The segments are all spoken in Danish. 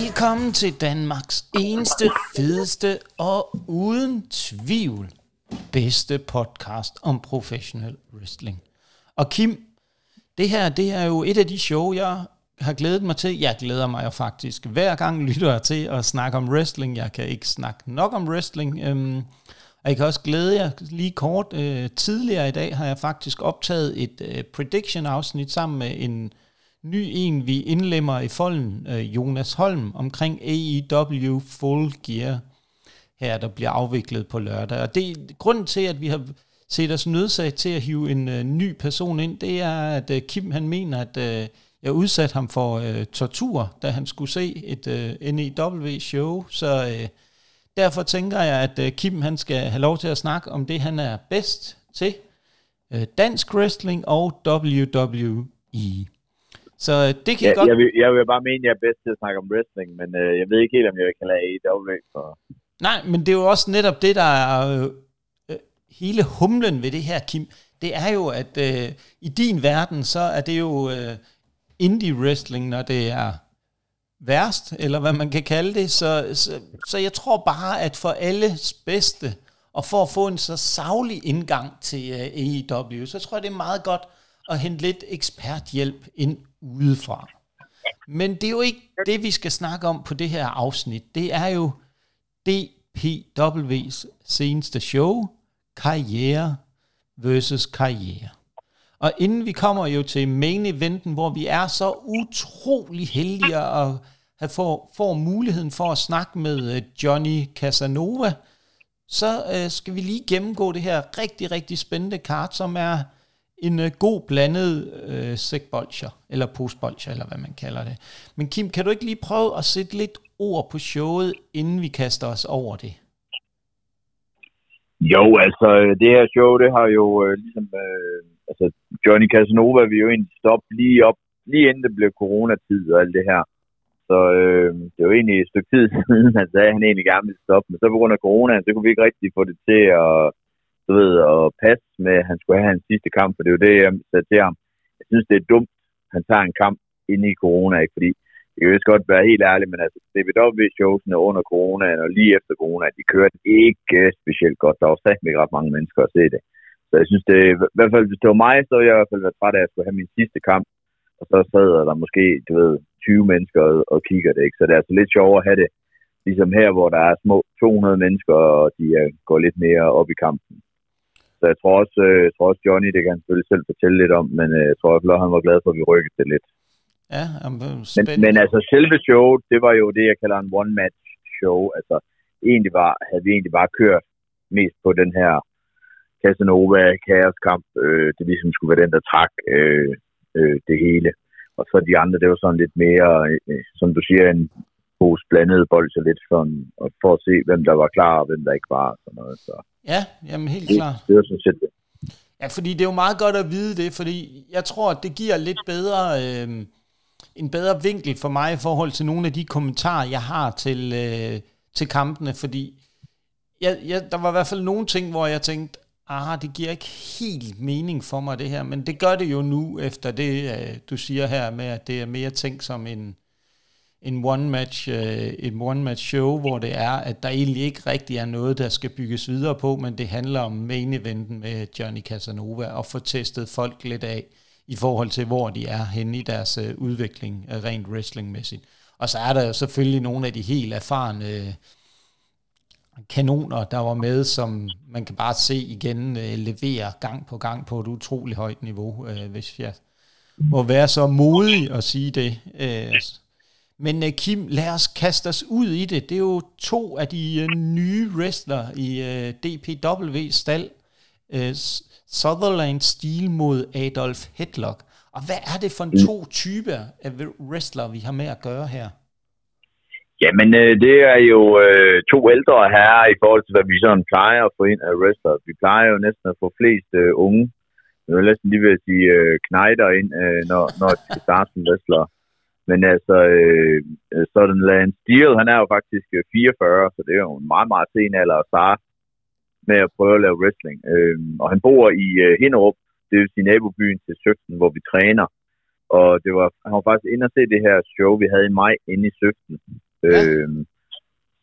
Velkommen til Danmarks eneste, fedeste og uden tvivl bedste podcast om professionel wrestling. Og Kim, det her det er jo et af de show, jeg har glædet mig til. Jeg glæder mig jo faktisk hver gang lytter jeg til at snakke om wrestling. Jeg kan ikke snakke nok om wrestling. Øhm, og jeg kan også glæde jer lige kort. Øh, tidligere i dag har jeg faktisk optaget et øh, prediction-afsnit sammen med en ny en, vi indlemmer i folden, øh, Jonas Holm, omkring AEW Full Gear her, der bliver afviklet på lørdag. Og det grunden til, at vi har set os nødsaget til at hive en uh, ny person ind, det er, at uh, Kim han mener, at uh, jeg udsatte ham for uh, tortur, da han skulle se et uh, NEW-show. Så uh, derfor tænker jeg, at uh, Kim han skal have lov til at snakke om det, han er bedst til. Uh, dansk wrestling og WWE. Så øh, det kan Ja, godt... jeg, vil, jeg vil bare mene, at jeg er bedst til at snakke om wrestling, men øh, jeg ved ikke helt, om jeg kan lade AEW for... Nej, men det er jo også netop det, der er øh, øh, hele humlen ved det her, Kim. Det er jo, at øh, i din verden, så er det jo øh, indie wrestling, når det er værst, eller hvad man kan kalde det. Så, så, så jeg tror bare, at for alles bedste, og for at få en så savlig indgang til øh, AEW, så tror jeg, det er meget godt at hente lidt eksperthjælp ind udefra. Men det er jo ikke det, vi skal snakke om på det her afsnit. Det er jo DPW's seneste show, karriere versus karriere. Og inden vi kommer jo til main eventen, hvor vi er så utrolig heldige at have får, får muligheden for at snakke med øh, Johnny Casanova, så øh, skal vi lige gennemgå det her rigtig, rigtig spændende kart, som er en øh, god blandet øh, sækbolcher, eller postbolcher, eller hvad man kalder det. Men Kim, kan du ikke lige prøve at sætte lidt ord på showet, inden vi kaster os over det? Jo, altså, øh, det her show, det har jo øh, ligesom... Øh, altså, Johnny Casanova vi jo egentlig stoppe lige op, lige inden det blev coronatid og alt det her. Så øh, det var egentlig et stykke tid siden, han sagde, at han egentlig gerne ville stoppe. Men så på grund af corona, så kunne vi ikke rigtig få det til at, du ved, at passe med, at han skulle have hans sidste kamp, for det er jo det, jeg sagde til ham. Jeg synes, det er dumt, at han tager en kamp inde i corona, ikke? Fordi det kan jo godt være helt ærligt, men altså DBW-showsene under corona og lige efter corona, de kørte ikke specielt godt. Der var stadig ikke ret mange mennesker at se det. Så jeg synes, det i hvert fald, hvis det var mig, så ville jeg i hvert fald være træt af, at jeg skulle have min sidste kamp. Og så sad der måske, du ved, 20 mennesker og, og kigger det, ikke? Så det er altså lidt sjovere at have det, ligesom her, hvor der er små 200 mennesker, og de øh, går lidt mere op i kampen. Jeg tror også, uh, jeg tror også Johnny, det kan han selvfølgelig selv fortælle lidt om, men uh, jeg tror også, at han var glad for, at vi rykkede det lidt. Ja, Men, men altså selve showet, det var jo det, jeg kalder en one-match show. Altså egentlig var, havde vi egentlig bare kørt mest på den her Casanova Chaos kamp. Øh, det ligesom skulle være den, der trak øh, øh, det hele. Og så de andre, det var sådan lidt mere, øh, som du siger, en pose blandet bold, så lidt sådan, og for at se, hvem der var klar, og hvem der ikke var. og Sådan noget. Så Ja, jamen helt det, klart. det var sådan set det. Ja, fordi det er jo meget godt at vide det, fordi jeg tror, at det giver lidt bedre, øh, en bedre vinkel for mig i forhold til nogle af de kommentarer, jeg har til, øh, til kampene, fordi jeg, jeg, der var i hvert fald nogle ting, hvor jeg tænkte, ah, det giver ikke helt mening for mig det her, men det gør det jo nu, efter det, øh, du siger her med, at det er mere tænkt som en, en one-match, øh, et one-match show, hvor det er, at der egentlig ikke rigtig er noget, der skal bygges videre på, men det handler om main eventen med Johnny Casanova, og få testet folk lidt af, i forhold til, hvor de er henne i deres øh, udvikling, øh, rent wrestlingmæssigt. Og så er der jo selvfølgelig nogle af de helt erfarne øh, kanoner, der var med, som man kan bare se igen øh, levere gang på gang på et utroligt højt niveau, øh, hvis jeg må være så modig at sige det. Øh, men uh, Kim, lad os kaste os ud i det. Det er jo to af de uh, nye wrestler i uh, DPW stald. Uh, Sutherland Steel mod Adolf Hedlock. Og hvad er det for en to typer af wrestler, vi har med at gøre her? Jamen, øh, det er jo øh, to ældre herrer i forhold til, hvad vi sådan plejer at få ind af wrestlere. Vi plejer jo næsten at få flest øh, unge, jeg vil næsten lige ved at sige øh, knejder ind, øh, når, når de skal starte som wrestlere. Men altså, øh, sådan Lance Steel, han er jo faktisk øh, 44, så det er jo en meget, meget sen alder at starte med at prøve at lave wrestling. Øh, og han bor i øh, Hinderup, det vil sige nabobyen til Søgten, hvor vi træner. Og det var, han var faktisk inde og se det her show, vi havde i maj inde i Søften, Ja. øh,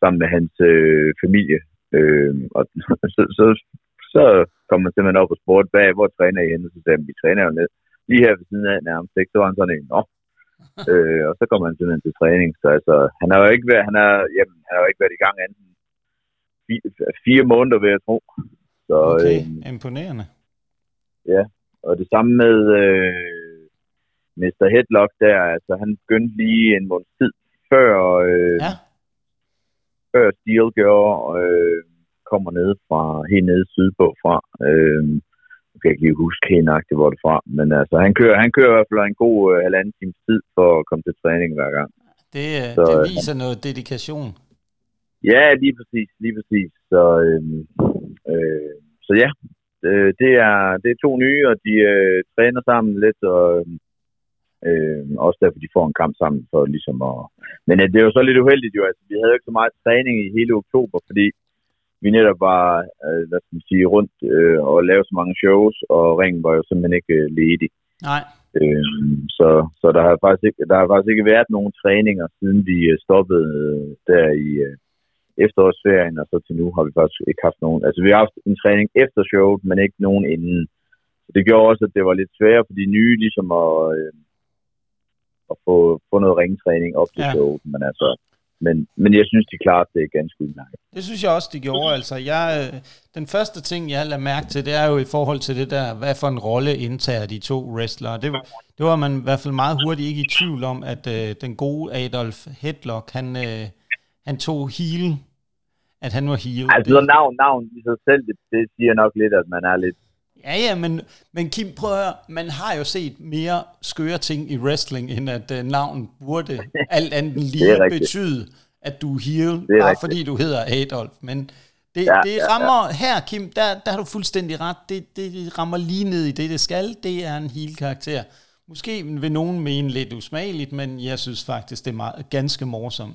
sammen med hans øh, familie. Øh, og så, så, så kom man simpelthen op og spurgte, hvad, hvor træner I henne? Så sagde han, vi træner jo ned, lige her ved siden af nærmest. Ikke? Så var han sådan en, nå. Øh, og så kom han simpelthen til træning. Så altså, han har jo ikke været, han er, jamen, han har jo ikke været i gang anden fire, fire måneder, vil jeg tro. Så, Okay, øh, imponerende. og det samme med øh, Mr. Headlock der, altså han begyndte lige en måneds tid før, øh, Ja, før Steel gjorde, øh, kommer ned fra, helt nede sydpå fra. Øh, kan ikke lige huske helt nøjagtigt, hvor det er fra, men altså han kører, han kører i hvert fald en god øh, halvanden times tid for at komme til træning hver gang. det, øh, Så, det øh, viser noget dedikation. Ja, lige præcis, lige præcis. Så, øh, øh, så ja, øh, det, er, det er to nye, og de øh, træner sammen lidt, og øh, også derfor de får en kamp sammen. For ligesom at, men øh, det er jo så lidt uheldigt jo, altså vi havde jo ikke så meget træning i hele oktober, fordi vi netop var, øh, hvad skal man sige, rundt øh, og lavede så mange shows, og ringen var jo simpelthen ikke øh, ledig. Nej, Øh, så så der, har faktisk ikke, der har faktisk ikke været nogen træninger, siden vi øh, stoppede øh, der i øh, efterårsferien, og så til nu har vi faktisk ikke haft nogen. Altså vi har haft en træning efter showet, men ikke nogen inden. Så det gjorde også, at det var lidt sværere for de nye, ligesom at, øh, at få, få noget ringtræning op til ja. showet. Men altså, men, men jeg synes, de klarede det ganske udmærket. det synes jeg også, de gjorde. Altså, jeg, øh, den første ting, jeg lader mærke til, det er jo i forhold til det der, hvad for en rolle indtager de to wrestlere. Det, var- det var man i hvert fald meget hurtigt ikke i tvivl om, at øh, den gode Adolf Hedlock, han, øh, han tog heel, at han var heel. Altså, så navn, navn i sig selv, det, det siger nok lidt, at man er lidt... Ja, ja, men, men Kim, prøv at høre, man har jo set mere skøre ting i wrestling, end at uh, navn burde alt andet lige betyde, at du er heel, er bare rigtigt. fordi du hedder Adolf. Men det, Ja, det ja, rammer her, Kim, der, der har du fuldstændig ret. Det, det rammer lige ned i det, det skal. Det er en heel-karakter. Måske vil nogen mene lidt usmageligt, men jeg synes faktisk, det er meget, ganske morsomt.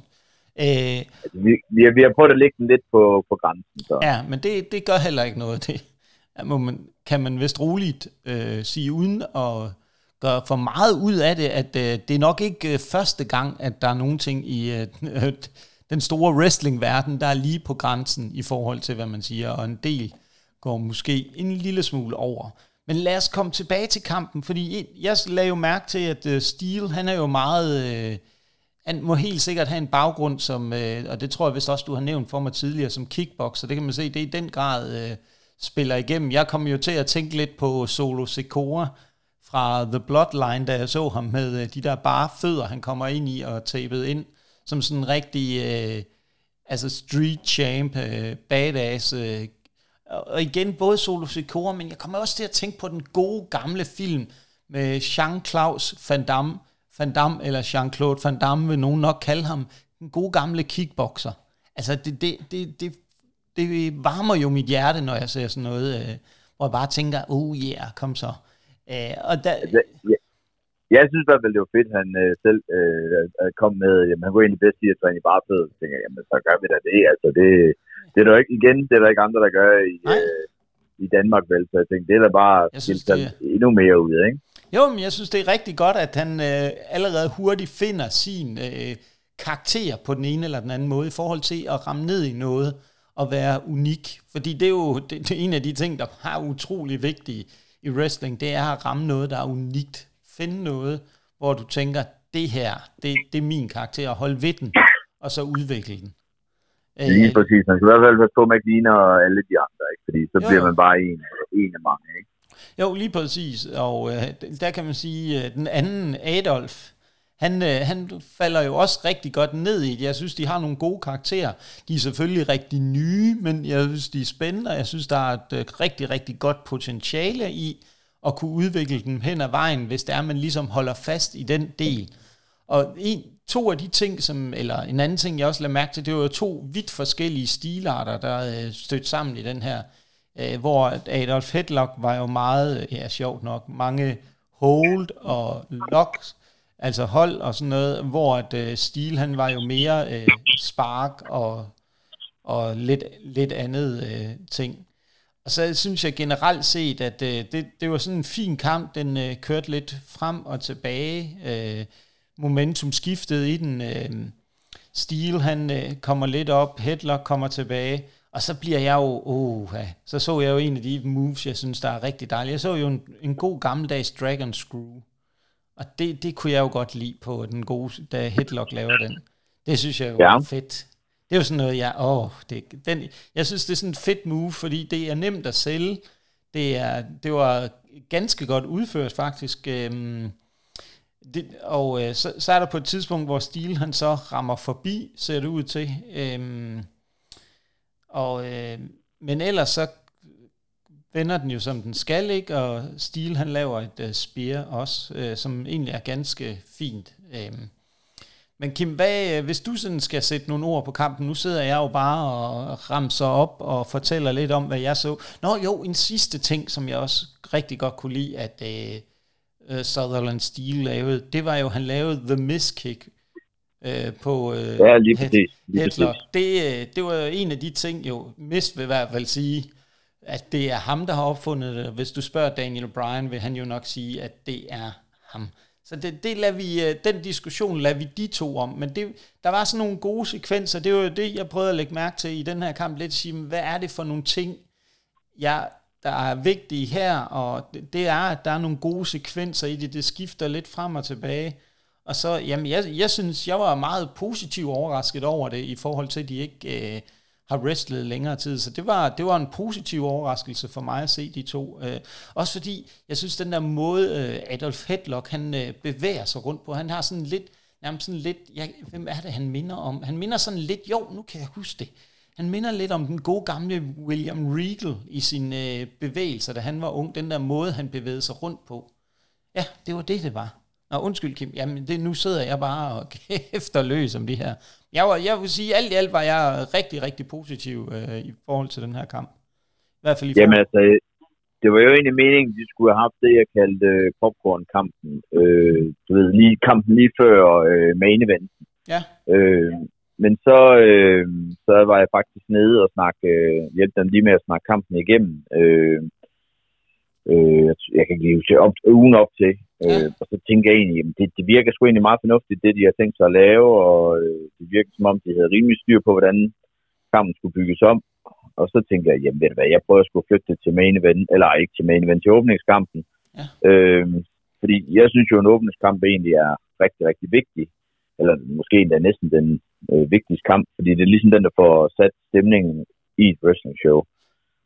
Øh, Altså, vi, vi, har, vi har prøvet at lægge den lidt på, på grænsen. Så. Ja, men det, det gør heller ikke noget. Det må man, kan man vist roligt øh, sige, uden at gøre for meget ud af det, at øh, det er nok ikke øh, første gang, at der er nogen ting i øh, den store wrestling-verden, der er lige på grænsen i forhold til, hvad man siger, og en del går måske en lille smule over. Men lad os komme tilbage til kampen, fordi jeg lagde jo mærke til, at øh, Steel, han er jo meget... Øh, han må helt sikkert have en baggrund, som, øh, og det tror jeg vist også, du har nævnt for mig tidligere, som kickboxer. Det kan man se, det er i den grad øh, spiller igennem. Jeg kom jo til at tænke lidt på Solo Secora fra The Bloodline, da jeg så ham med øh, de der bare fødder, han kommer ind i og tapet ind, som sådan en rigtig øh, altså street champ, øh, badass. Øh, og igen, både Solo Secora, men jeg kommer også til at tænke på den gode gamle film med Jean-Claude Van Damme, Van Damme, eller Jean-Claude Van Damme vil nogen nok kalde ham, den gode gamle kickboxer. Altså, det, det, det, det, det varmer jo mit hjerte, når jeg ser sådan noget, øh, hvor jeg bare tænker, oh yeah, kom så. Øh, og der, Altså, ja, jeg synes i hvert fald, det var fedt, han øh, selv øh, at kom med, jamen han kunne egentlig bedst sige at træne i barfød, så tænker jeg, jamen så gør vi da det, altså det, det er der jo ikke, igen, det er der ikke andre, der gør i, Nej. øh, i Danmark vel, så jeg tænkte, det er da bare Jeg synes, det endnu mere ud, ikke? Jo, men jeg synes, det er rigtig godt, at han øh, allerede hurtigt finder sin øh, karakter på den ene eller den anden måde, i forhold til at ramme ned i noget og være unik. Fordi det er jo det, det er en af de ting, der er utrolig vigtige i wrestling, det er at ramme noget, der er unikt. Finde noget, hvor du tænker, det her, det, det er min karakter, hold ved den, og så udvikle den. Lige præcis, man skal i hvert fald passe på, at man ikke ligner alle de andre, ikke? Fordi så Jo, bliver man bare en, en af mange, ikke? Jo, lige præcis. Og øh, der kan man sige, at den anden Adolf, han, øh, han falder jo også rigtig godt ned i det. Jeg synes, de har nogle gode karakterer. De er selvfølgelig rigtig nye, men jeg synes, de er spændende, og jeg synes, der er et øh, rigtig, rigtig godt potentiale i at kunne udvikle dem hen ad vejen, hvis det er, man ligesom holder fast i den del. Og en, to af de ting, som, eller en anden ting, jeg også lader mærke til, det var jo to vidt forskellige stilarter, der øh, stødte sammen i den her, øh, hvor Adolf Hedlock var jo meget, ja sjovt nok, mange hold og locks, altså hold og sådan noget, hvor at øh, Stil, han var jo mere øh, spark og, og lidt, lidt andet øh, ting. og så synes jeg generelt set, at øh, det, det var sådan en fin kamp. Den øh, kørte lidt frem og tilbage. Øh, momentum skiftede i den. Øh, Stil han øh, kommer lidt op. Hedler kommer tilbage. Og så bliver jeg jo, oh, ja. så så jeg jo en af de moves, jeg synes, der er rigtig dejlige. Jeg så jo en, en god gammeldags Dragon Screw. Og det, det kunne jeg jo godt lide på den gode, da Headlock laver den. Det synes jeg jo ja. er fedt. Det er jo sådan noget, jeg, åh, det, den, jeg synes, det er sådan et fedt move, fordi det er nemt at sælge. Det, er, det var ganske godt udført faktisk. Øhm, det, og øh, så, så er der på et tidspunkt, hvor Steel han så rammer forbi, ser det ud til. Øhm, og, øh, men ellers så vender den jo som den skal, ikke? Og Steel han laver et uh, spear også, øh, som egentlig er ganske fint. Øhm, men Kim, hvad, øh, hvis du sådan skal sætte nogle ord på kampen, nu sidder jeg jo bare og ramser op og fortæller lidt om, hvad jeg så. Nå jo, en sidste ting, som jeg også rigtig godt kunne lide, at uh, Sutherland Steel lavede, det var jo, han lavede The Miss Kick uh, på uh, ja, lige præcis. Lige headlock. Det, det var en af de ting, jo, Miss vil i hvert fald sige, at det er ham, der har opfundet det. Hvis du spørger Daniel Bryan, vil han jo nok sige, at det er ham. Så det, det lader vi, øh, den diskussion lader vi de to om. Men det, der var sådan nogle gode sekvenser. Det var jo det, jeg prøvede at lægge mærke til i den her kamp. Lidt at sige, hvad er det for nogle ting, jeg, der er vigtige her? Og det, det er, at der er nogle gode sekvenser i det. Det skifter lidt frem og tilbage. Og så, jamen, jeg, jeg synes, jeg var meget positivt overrasket over det, i forhold til, at de ikke... Øh, har wrestlet længere tid. Så det var, det var en positiv overraskelse for mig at se de to. Øh, også fordi, jeg synes, den der måde, øh, Adolf Hedlock, han øh, bevæger sig rundt på, han har sådan lidt, nærmest sådan lidt, ja, hvem er det, han minder om? Han minder sådan lidt, jo, nu kan jeg huske det. Han minder lidt om den gode gamle William Regal i sine øh, bevægelser, da han var ung. Den der måde, han bevægede sig rundt på. Ja, det var det, det var. Nå, undskyld Kim, jamen det, nu sidder jeg bare og kæfter løs om de her. Jeg, var, jeg vil sige, alt i alt var jeg rigtig, rigtig positiv øh, i forhold til den her kamp. I hvert fald i Jamen altså, det var jo egentlig meningen, at de skulle have haft det, jeg kaldte øh, popcorn-kampen. Øh, du ved, lige, kampen lige før øh, main event. Ja. Øh, men så, øh, så var jeg faktisk nede og snakke, øh, hjælpe dem lige med at snakke kampen igennem. Øh, øh, jeg kan give til op, ugen op til. Ja. Øh, og så tænker jeg egentlig, at det, det virker sgu egentlig meget fornuftigt, det de har tænkt sig at lave, og øh, det virker som om, de havde rimelig styr på, hvordan kampen skulle bygges om. Og så tænker jeg, jamen ved du hvad, jeg prøver at skulle flytte det til main event, eller ikke til main event, til åbningskampen. Ja. Øh, fordi jeg synes jo, at en åbningskamp egentlig er rigtig, rigtig vigtig. Eller måske endda næsten den øh, vigtigste kamp, fordi det er ligesom den, der får sat stemningen i et wrestling show.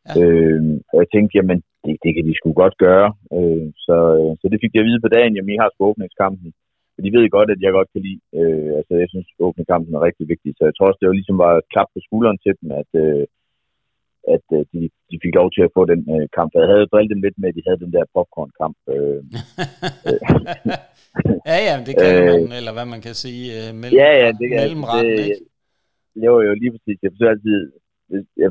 Ja. Øh, og jeg tænkte, jamen det, det kan de sgu godt gøre. Øh, så, øh, så det fik jeg at vide på dagen, jamen I har sgu åbningskampen. For de ved godt, at jeg godt kan lide. Øh, altså jeg synes, at åbningskampen er rigtig vigtig. Så jeg tror også, det var ligesom var et klap på skulderen til dem, at, øh, at øh, de, de fik lov til at få den øh, kamp. Jeg havde drillet dem lidt med, at de havde den der popcorn-kamp. Øh, ja, ja, det kan øh, man, eller hvad man kan sige, øh, mellem, ja, ja, det, mellemretten, det, ikke? Var jo lige præcis. Jeg forsøger altid, jeg,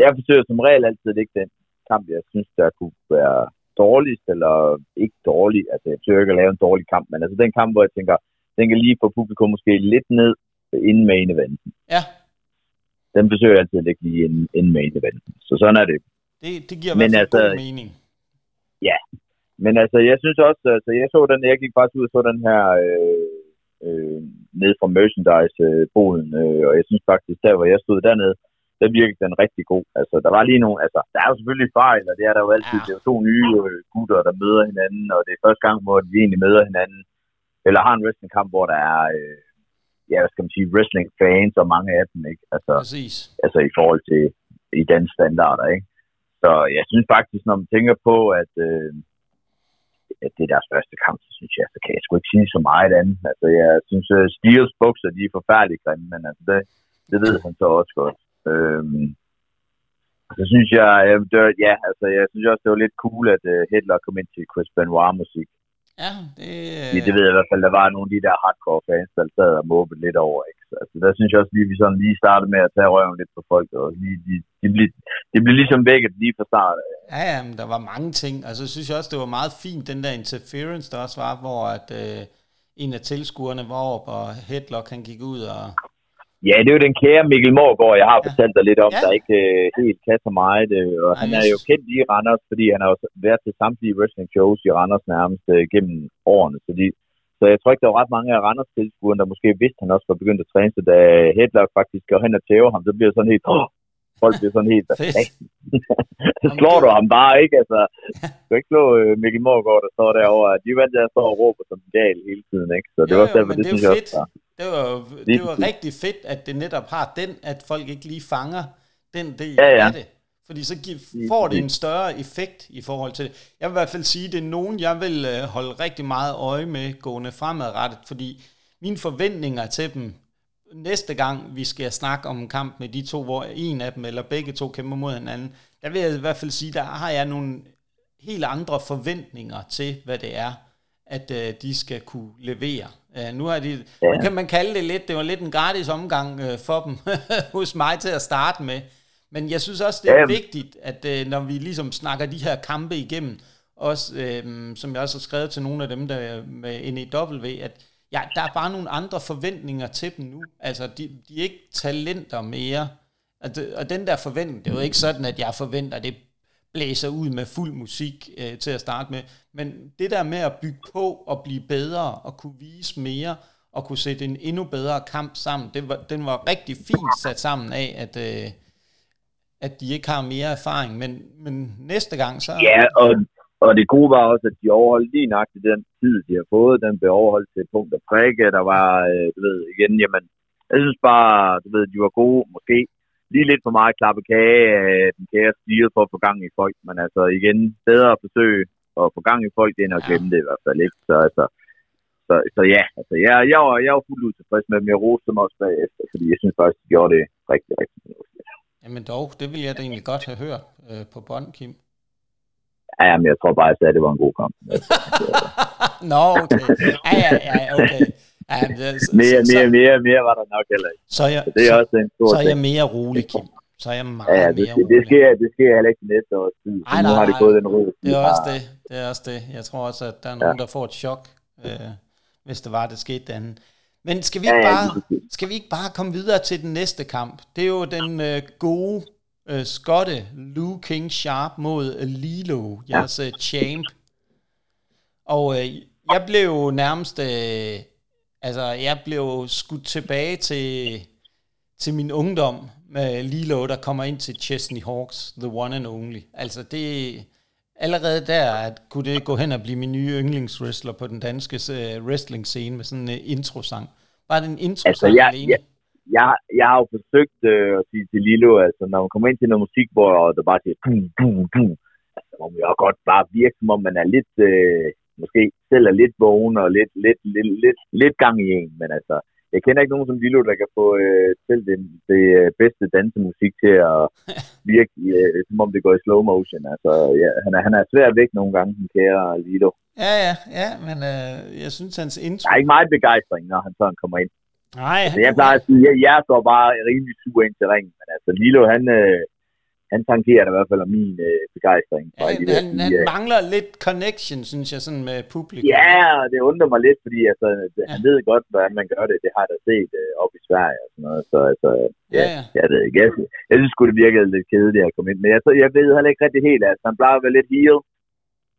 jeg forsøger som regel altid ikke den kamp, jeg synes, der kunne være dårligst, eller ikke dårlig. Altså, jeg forsøger ikke at lave en dårlig kamp, men altså den kamp, hvor jeg tænker, den kan lige få publikum måske lidt ned inden main eventen. Ja. Den forsøger jeg altid at lægge lige inden, inden main eventen. Så sådan er det. Det, det giver men altså, god mening. Ja. Men altså, jeg synes også, altså, jeg så den, jeg gik faktisk ud og så den her øh, øh, ned fra merchandise-boden, øh, og jeg synes faktisk, der hvor jeg stod dernede, der virkede den rigtig god. Altså, der var lige nogle, altså, der er jo selvfølgelig fejl, og det er der jo altid. Ja. Det er jo to nye øh, gutter, der møder hinanden, og det er første gang, hvor de egentlig møder hinanden, eller har en wrestlingkamp, hvor der er, øh, ja, hvad skal man sige, wrestling-fans, og mange af dem, ikke? Altså, Præcis. altså i forhold til i danske standarder, ikke? Så jeg synes faktisk, når man tænker på, at, øh, at det er deres første kamp, så synes jeg, så kan jeg sgu ikke sige så meget andet. Altså, jeg synes, uh, Steels bukser, de er forfærdeligt grimme, men altså, det, det ved han så også godt. Øhm, så synes jeg, jeg det var, ja, altså, jeg synes også, det var lidt cool, at uh, Hitler kom ind til Chris Benoit-musik. Ja, det... Ja, det ved jeg i hvert fald, der var nogle af de der hardcore fans, der sad og måbede lidt over, ikke? Så, altså, der synes jeg også lige, vi sådan lige startede med at tage røven lidt på folk, og lige, de, de, blev, de blev ligesom vækket lige fra start. Ja, ja, men der var mange ting. Altså, jeg synes jeg også, det var meget fint, den der interference, der også var, hvor at, øh, en af tilskuerne var op, og Headlock, han gik ud og Ja, det er jo den kære Mikkel Morgård, jeg har ja. fortalt dig lidt om, ja. der ikke uh, helt kan så meget. Uh, og han er jo kendt i Randers, fordi han har jo været til samtlige wrestling shows i Randers nærmest uh, gennem årene. Så, de, så jeg tror ikke, der var ret mange af Randers tilskuere, der måske vidste, at han også var begyndt at træne. Så da Headlock faktisk går hen og tæver ham, så bliver det sådan helt... Oh, folk bliver sådan helt... så slår du ham bare, ikke? Altså, du kan ikke slå uh, Mikkel Morgård, der står derovre. De vandt der står og råber som gal hele tiden, ikke? Så det jo, var også derfor, det, det synes jeg også det var, det var rigtig fedt, at det netop har den, at folk ikke lige fanger den del ja, ja. af det. Fordi så får det en større effekt i forhold til det. Jeg vil i hvert fald sige, at det er nogen, jeg vil øh, holde rigtig meget øje med gående fremadrettet, fordi mine forventninger til dem næste gang, vi skal snakke om en kamp med de to, hvor en af dem eller begge to kæmper mod hinanden, der vil jeg i hvert fald sige, der har jeg nogle helt andre forventninger til, hvad det er, at øh, de skal kunne levere. Uh, nu, har de, ja. kan man kalde det lidt, det var lidt en gratis omgang uh, for dem hos mig til at starte med. Men jeg synes også, det er ja. vigtigt, at uh, når vi ligesom snakker de her kampe igennem, også, uh, som jeg også har skrevet til nogle af dem der med NEW, at ja, der er bare nogle andre forventninger til dem nu. Altså, de, de er ikke talenter mere. Og, det, og den der forventning, det er jo ikke sådan, at jeg forventer, at det blæser ud med fuld musik øh, til at starte med. Men det der med at bygge på og blive bedre og kunne vise mere og kunne sætte en endnu bedre kamp sammen, det var, den var rigtig fint sat sammen af, at, øh, at de ikke har mere erfaring. Men, men næste gang så... Ja, og, og det gode var også, at de overholdt lige nøjagtigt den tid, de har fået. Den blev overholdt til et punkt af prikke. Der var, øh, du ved, igen, jamen, jeg synes bare, du ved, de var gode, måske lige lidt for meget klappe kage af den kære stil for at få gang i folk. Men altså igen, bedre at forsøge at få gang i folk, end at glemme ja. det i hvert fald. Ikke? Så, altså, så, så ja, altså, jeg, jeg, var, jeg var fuldt ud tilfreds med dem. Jeg roste dem også bagefter, fordi jeg synes faktisk, de gjorde det rigtig, rigtig fornuftigt. Jamen dog, det ville jeg da egentlig godt have hørt øh, på bånd, Kim. Ja, men jeg tror bare, at jeg sagde, at det var en god kamp. Nå, okay. Ja, ja, ja, okay. Ja, det, så, mere, så, mere, mere, mere var der nok heller ikke. Så, jeg, så det er så, også en stor Så er jeg mere rolig, Kim. Så er jeg meget ja, det, mere rolig. Det sker, det sker heller ikke næste års tid. Ej, nej, nu har de fået den ro. Det er også det. Det er også det. Jeg tror også, at der er nogen, ja. der får et chok, øh, hvis det var, det skete andet. Men skal vi, ikke bare, skal vi ikke bare komme videre til den næste kamp? Det er jo den øh, gode øh, skotte Lou King Sharp mod Lilo, jeres ja. champ. Og øh, jeg blev nærmest øh, Altså, jeg blev skudt tilbage til, til min ungdom med Lilo, der kommer ind til Chesney Hawks, the one and only. Altså, det allerede der, at kunne det gå hen og blive min nye yndlingswrestler på den danske uh, wrestling-scene med sådan en uh, introsang. Bare den intro altså, jeg, alene. Jeg, jeg, jeg har jo forsøgt uh, at sige til Lilo, altså når man kommer ind til noget musik, hvor der bare siger pum, pum, pum, altså, må man jo godt bare virke, som om man er lidt, uh, måske selv er lidt vågen og lidt, lidt, lidt, lidt, lidt gang i en, men altså, jeg kender ikke nogen som Lilo, der kan få øh, selv det, det øh, bedste dansemusik til at virke, øh, som om det går i slow motion. Altså, ja, han, er, han er svær væk nogle gange, den kære Lilo. Ja, ja, ja, men øh, jeg synes, hans intro... Der er ikke meget begejstring, når han sådan kommer ind. Nej. Altså, jeg plejer at sige, at jeg, står bare rimelig sur ind til ringen, men altså, Lilo, han, øh, han tangerer i hvert fald min øh, begejstring. Ja, han, han, han øh, mangler lidt connection, synes jeg, sådan med publikum. Ja, det undrer mig lidt, fordi altså, ja. han ved godt, hvordan man gør det. Det har jeg da set øh, op i Sverige og sådan noget. Så altså, ja, ja. jeg ved ikke. Jeg, jeg synes sgu, det virkede lidt kedeligt at komme ind. Men jeg, så, jeg ved heller ikke rigtig helt, altså, han plejer at være lidt heel.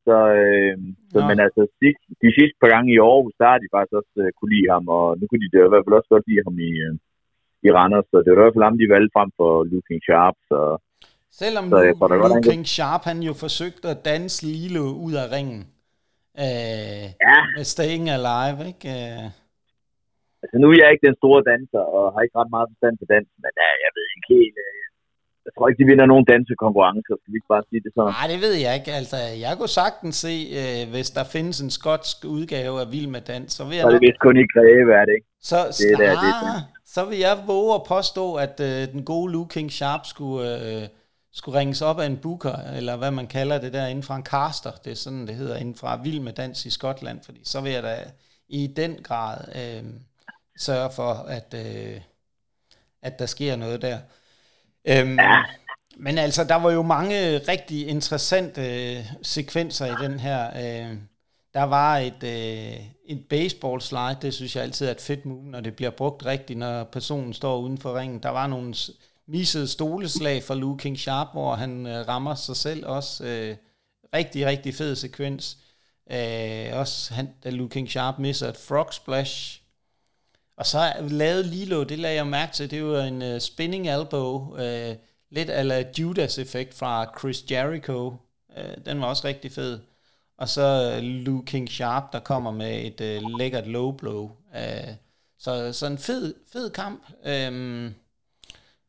Så, øh, så men altså, sidst, de sidste par gange i år, der har de faktisk også øh, kunne lide ham, og nu kunne de det i hvert fald også godt lide ham i, øh, i Randers, så det var i hvert fald ham, de valgte frem for Luke Sharp, så Selvom så jeg Luke, Luke King Sharp, han jo forsøgte at danse Lilo ud af ringen. Øh, ja. Med Staying Alive, ikke? Øh. Altså, nu er jeg ikke den store danser, og har ikke ret meget forstand på dans, men ja, jeg ved ikke helt... Øh, jeg tror ikke, de vinder nogen dansekonkurrencer, skal vi ikke bare sige det sådan? Nej, det ved jeg ikke. Altså, jeg kunne sagtens se, øh, hvis der findes en skotsk udgave af Vild med Dans, så vil jeg så er det vist kun i Greve, er det ikke? Så, det er der, det er så vil jeg våge at påstå, at øh, den gode Luke King Sharp skulle... Øh, skulle ringes op af en booker, eller hvad man kalder det der, inden fra en caster, det er sådan, det hedder, inden fra Vild med Dans i Skotland, fordi så vil jeg da i den grad øh, sørge for, at, øh, at der sker noget der. Øhm, ja. Men altså, der var jo mange rigtig interessante øh, sekvenser i den her. Øh, der var et, øh, et baseball slide, det synes jeg altid er et fedt move, når det bliver brugt rigtigt, når personen står uden for ringen. Der var nogle misede stoleslag fra Luke King Sharp, hvor han øh, rammer sig selv også. Øh, rigtig, rigtig fed sekvens. Øh, også han, da Luke King Sharp misser et frog splash. Og så lavede Lilo, det lagde jeg mærke til, det var en uh, spinning elbow, uh, lidt ala Judas-effekt fra Chris Jericho. Uh, den var også rigtig fed. Og så uh, Luke King Sharp, der kommer med et uh, lækkert low blow. Uh, så, så en fed, fed kamp. Uh,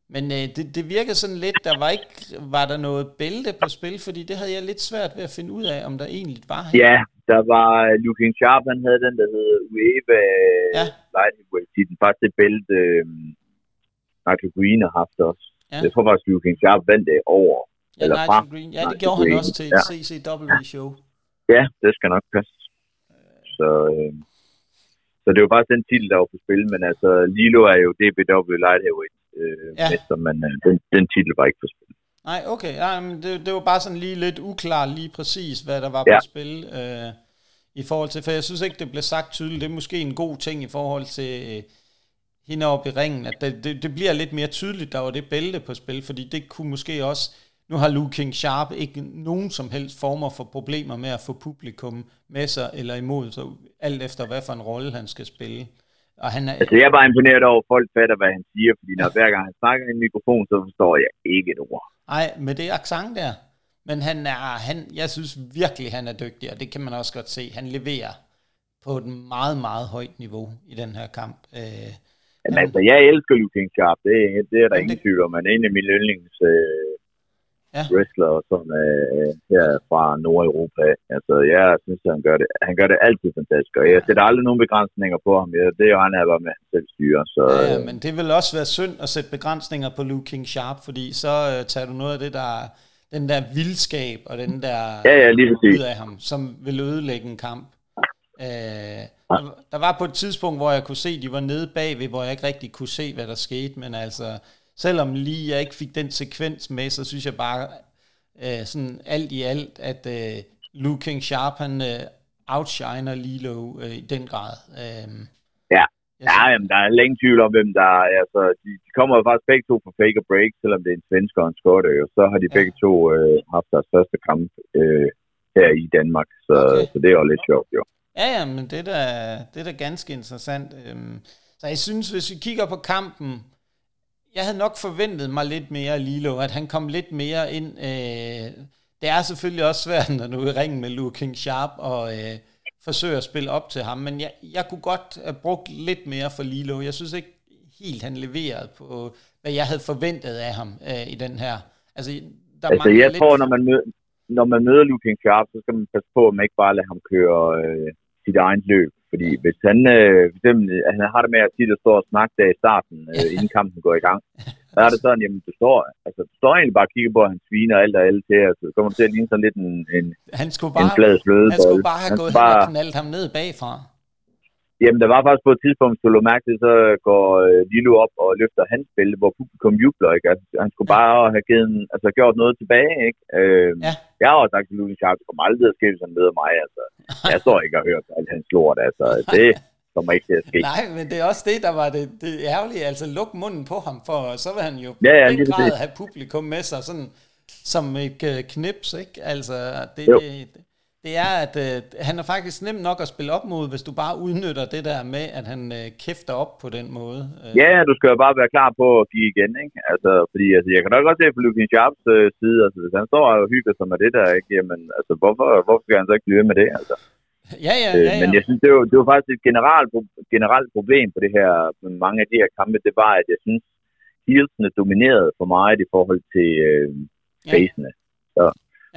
men øh, det, det virkede sådan lidt, der var ikke, var der noget bælte på spil, fordi det havde jeg lidt svært ved at finde ud af, om der egentlig var her. Ja, der var uh, Luke Sharp, han havde den, der hed Ueva ja. Light Heavyweight den første bælte, øh, Nigel Green har haft også. Ja. Jeg tror faktisk, Luke Sharp vandt det over. Ja, eller Nigel fra Green. Ja, det gjorde Green. han også til et ja. CCW-show. Ja, det skal nok passe. Så, øh, så det var faktisk den titel, der var på spil, men altså Lilo er jo DBW Light Heavyweight øh, ja. men øh, den, den titel var ikke på spil. Nej, okay. Ja, men det, det var bare sådan lige lidt uklart lige præcis, hvad der var ja. på spil øh, i forhold til, for jeg synes ikke, det blev sagt tydeligt. Det er måske en god ting i forhold til øh, hende oppe i ringen, at det, det, det bliver lidt mere tydeligt, der var det bælte på spil, fordi det kunne måske også nu har Luke King Sharp ikke nogen som helst former for problemer med at få publikum med sig eller imod, så alt efter hvad for en rolle han skal spille. Og han er... Altså, jeg er bare imponeret over, at folk fatter, hvad han siger, fordi når hver gang han snakker i en mikrofon, så forstår jeg ikke et ord. Nej, med det accent der. Men han er, han, jeg synes virkelig, han er dygtig, og det kan man også godt se. Han leverer på et meget, meget højt niveau i den her kamp. Øh, Jamen, altså, jeg elsker Luke Sharp. Det, det er der ingen tvivl om. Han er en af mine yndlings øh, ja. wrestler som øh, her fra Nordeuropa. Altså, jeg synes, han gør det, han gør det altid fantastisk, og jeg sætter aldrig nogen begrænsninger på ham. Ja, det er jo han er bare med selv styre. Så, ja, ja, men det vil også være synd at sætte begrænsninger på Luke King Sharp, fordi så øh, tager du noget af det, der den der vildskab og den der ja, ja, lige ud af ham, som vil ødelægge en kamp. Øh, der, der var på et tidspunkt, hvor jeg kunne se, de var nede bagved, hvor jeg ikke rigtig kunne se, hvad der skete, men altså, selvom lige jeg ikke fik den sekvens med, så synes jeg bare, øh, sådan alt i alt, at øh, Luke King Sharp, han øh, outshiner Lilo øh, i den grad. Øh, ja, ja jamen, der er længe tvivl om, hvem der er. Altså, de, de kommer jo faktisk begge to fra Fake og Break, selvom det er en svensk og en skotte, og så har de ja. begge to øh, haft deres første kamp øh, her i Danmark, så, okay. så det er jo lidt sjovt, jo. Ja, ja, men det er da, det er da ganske interessant. Øhm, så jeg synes, hvis vi kigger på kampen, jeg havde nok forventet mig lidt mere Lilo, at han kom lidt mere ind. Øh, det er selvfølgelig også svært, når du er i ringen med Luke King Sharp og øh, forsøger at spille op til ham, men jeg, jeg kunne godt have brugt lidt mere for Lilo. Jeg synes ikke helt, han leverede på, hvad jeg havde forventet af ham øh, i den her. Altså, der altså jeg lidt... tror, når man, møder, når man møder Luke King Sharp, så skal man passe på, at man ikke bare lader ham køre øh, sit eget løb. Fordi hvis han, øh, eksempel, han har det med at sige, at står og snakker der i starten, øh, inden kampen går i gang, så er det sådan, jamen du står, altså, du står egentlig bare og kigger på, at han sviner alt og alt til, altså så kommer til at ligne sådan lidt en, en, han skulle bare, en flad fløde. Han skulle bare have han gået bare, hen og knaldt ham ned bagfra. Jamen, der var faktisk på et tidspunkt, du mærke til, så går øh, Lilo op og løfter hans bælte, hvor publikum jubler, ikke? Altså, han skulle ja. bare have givet, altså, gjort noget tilbage, ikke? Øh, ja. Jeg har også sagt til Louis Sharp, det kommer aldrig at ske, han møder mig, altså. Jeg står ikke og hører alt hans lort, altså. Det kommer ikke til at ske. Nej, men det er også det, der var det, det ærgerlige, altså luk munden på ham, for så vil han jo ja, ja, den grad have publikum med sig, sådan som et uh, knips, ikke? Altså, det, det, det er, at øh, han er faktisk nem nok at spille op mod, hvis du bare udnytter det der med, at han øh, kæfter op på den måde. Øh. Ja, du skal jo bare være klar på at give igen, ikke? Altså, fordi altså, jeg kan nok godt se på Lukin Sharps øh, side, altså hvis han står og hygger sig med det der, ikke? Jamen, altså, hvorfor, hvorfor skal han så ikke blive med det, altså? Ja, ja, ja, ja. Øh, men jeg synes, det var, det var faktisk et generelt, generelt problem på det her, med mange af de her kampe, det var, at jeg synes, heelsene dominerede for meget i forhold til øh, facene. Ja. Så,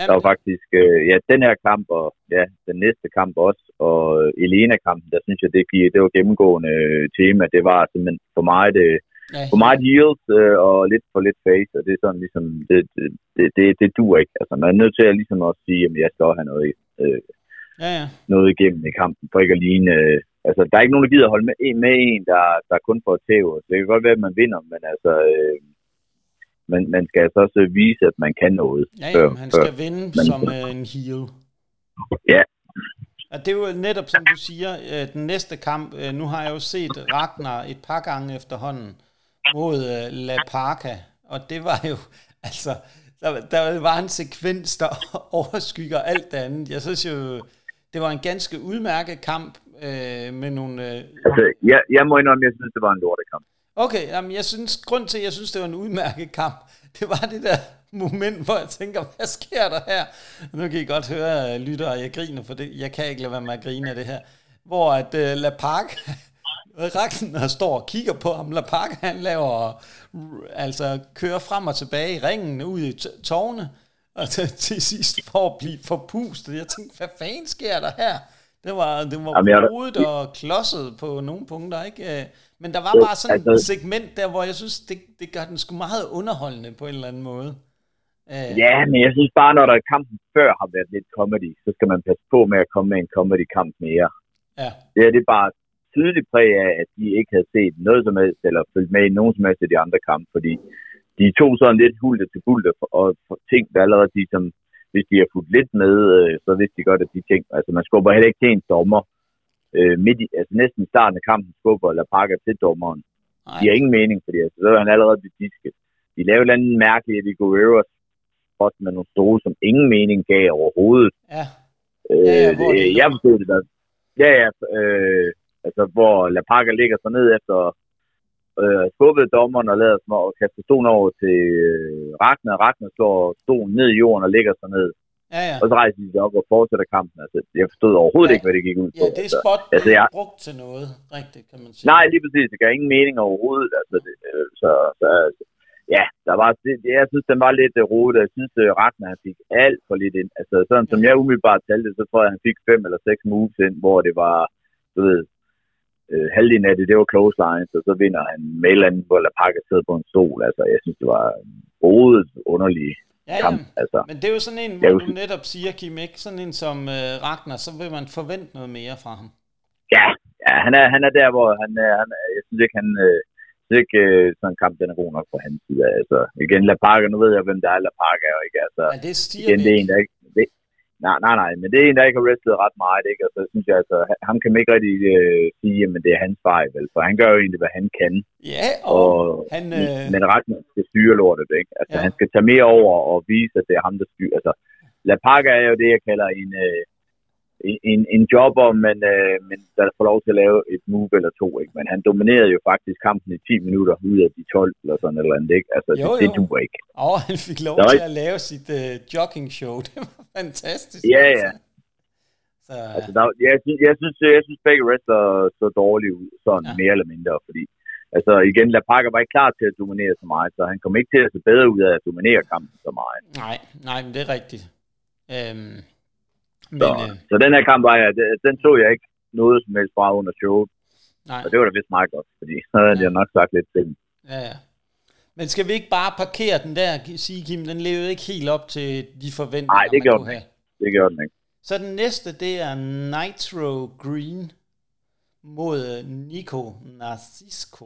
der var faktisk, øh, ja, den her kamp, og ja, den næste kamp også, og Elena-kampen, der synes jeg, det, det var gennemgående øh, tema. Det var simpelthen for meget, det, ja. for meget yield øh, og lidt for lidt face, og det er sådan ligesom, det, det, det, det duer ikke. Altså, man er nødt til at ligesom også sige, at jeg skal have noget, øh, ja, ja. noget igennem i kampen, for ikke at ligne... Øh, altså, der er ikke nogen, der gider holde med, med en, der, der kun får tæv. Det kan godt være, at man vinder, men altså... Øh, men man skal altså også vise, at man kan noget. Ja, ja han skal før, vinde man, som uh, en heel. Ja, Ja, det er jo netop, som du siger, øh, den næste kamp. Øh, nu har jeg jo set Ragnar et par gange efterhånden mod øh, La Parca, og det var jo, altså, der, der var en sekvens, der overskygger alt det andet. Jeg synes jo, det var en ganske udmærket kamp øh, med nogle... Øh... Altså, jeg, jeg må indrømme, jeg synes, det var en lortekamp. Okay, jamen jeg synes, grund til, at jeg synes, det var en udmærket kamp, det var det der moment, hvor jeg tænker, hvad sker der her? Nu kan I godt høre, øh, lytter, jeg griner, for det, jeg kan ikke lade være med at grine af det her. Hvor at uh, La Park, Ragnar står og kigger på ham. La Park, han laver, altså kører frem og tilbage i ringen ud i tårne, og til, til sidst for at blive forpustet. Jeg tænkte, hvad fanden sker der her? Det var, det var rodet og klodset på nogle punkter, ikke? Øh, men der var bare sådan et altså- segment der, hvor jeg synes, det, det gør den sgu meget underholdende på en eller anden måde. Uh, ja, men jeg synes bare, når der kampen før har været lidt comedy, så skal man passe på med at komme med en comedy-kamp mere. Ja. Det er det bare tydeligt præg af, at de ikke havde set noget som helst, eller følt med i nogen som helst af de andre kampe, fordi de tog sådan lidt hulde til bulde og ting, der allerede de, som, hvis de har fulgt lidt med, øh, så vidste de godt, at de ting, altså man skubber heller ikke til en dommer, øh, midt i, altså næsten i starten af kampen skubber eller pakker til dommeren. Nej. De har ingen mening, fordi altså, så er han allerede bedisket. De lavede et eller andet mærkeligt, at de går øver spot med nogle stole, som ingen mening gav overhovedet. Ja. Øh, ja, ja, hvor det, jeg forstod det der. Ja, ja. Øh, altså, hvor La Parker ligger så ned efter øh, skubbet dommeren og lader små og kaster stolen over til øh, Ragnar. Ragnar slår stolen ned i jorden og ligger så ned. Ja, ja. Og så rejser de sig op og fortsætter kampen. Altså, jeg forstod overhovedet ja. ikke, hvad det gik ud på. Ja, det er altså. spot, altså, jeg... brugt til noget, rigtigt, kan man sige. Nej, lige præcis. Det gav ingen mening overhovedet. Altså, det, øh, så, så, ja, der var, det, jeg synes, den var lidt uh, rodet. Jeg synes, uh, Ragnar han fik alt for lidt ind. Altså, sådan som jeg umiddelbart talte, så tror jeg, han fik fem eller seks moves ind, hvor det var, du ved, uh, halvdelen af det, det var close lines, og så vinder han med eller andet, hvor La Parker sidder på en stol. Altså, jeg synes, det var rodet underlig ja, kamp. Ja. Altså, men det er jo sådan en, hvor du netop siger, Kim, ikke? Sådan en som uh, Ragnar, så vil man forvente noget mere fra ham. Ja, ja han, er, han er der, hvor han er, han, jeg synes ikke, han, uh, synes ikke, øh, sådan en kamp, den er god nok på hans side. Altså, igen, La Parga, nu ved jeg, hvem der er La Parga, ikke? Altså, Men det stiger igen, det er en, der ikke, det, nej, nej, nej, men det er en, der ikke har wrestlet ret meget, ikke? Altså, synes jeg, altså, ham kan man ikke rigtig øh, sige, men det er hans fejl, vel? For han gør jo egentlig, hvad han kan. Ja, og, og han... Øh... Men Ragnar skal styre lortet, ikke? Altså, ja. han skal tage mere over og vise, at det er ham, der styrer. Altså, La Parga er jo det, jeg kalder en... Øh, en, en jobber, men, øh, men der får lov til at lave et move eller to. Ikke? Men han dominerede jo faktisk kampen i 10 minutter ud af de 12 eller sådan eller andet. Ikke? Altså, jo, det, det duer ikke. Og han fik lov til at lave sit uh, jogging show. Det var fantastisk. Ja, ja. Så, altså, der, jeg, synes, jeg, synes, jeg synes begge wrestler så dårlige ud, sådan ja. mere eller mindre, fordi altså igen, La Parker var ikke klar til at dominere så meget, så han kom ikke til at se bedre ud af at dominere kampen så meget. Nej, nej, men det er rigtigt. Øhm, men, så, øh, så den her kamp var jeg, den så jeg ikke noget som helst fra under showet. Nej. Og det var da vist meget godt, fordi så havde ja. jeg nok sagt lidt til. Ja, ja. Men skal vi ikke bare parkere den der, sige Kim, den levede ikke helt op til de forventninger, Nej, det gjorde den ikke. Det gjorde den ikke. Så den næste, det er Nitro Green mod Nico Narcisco.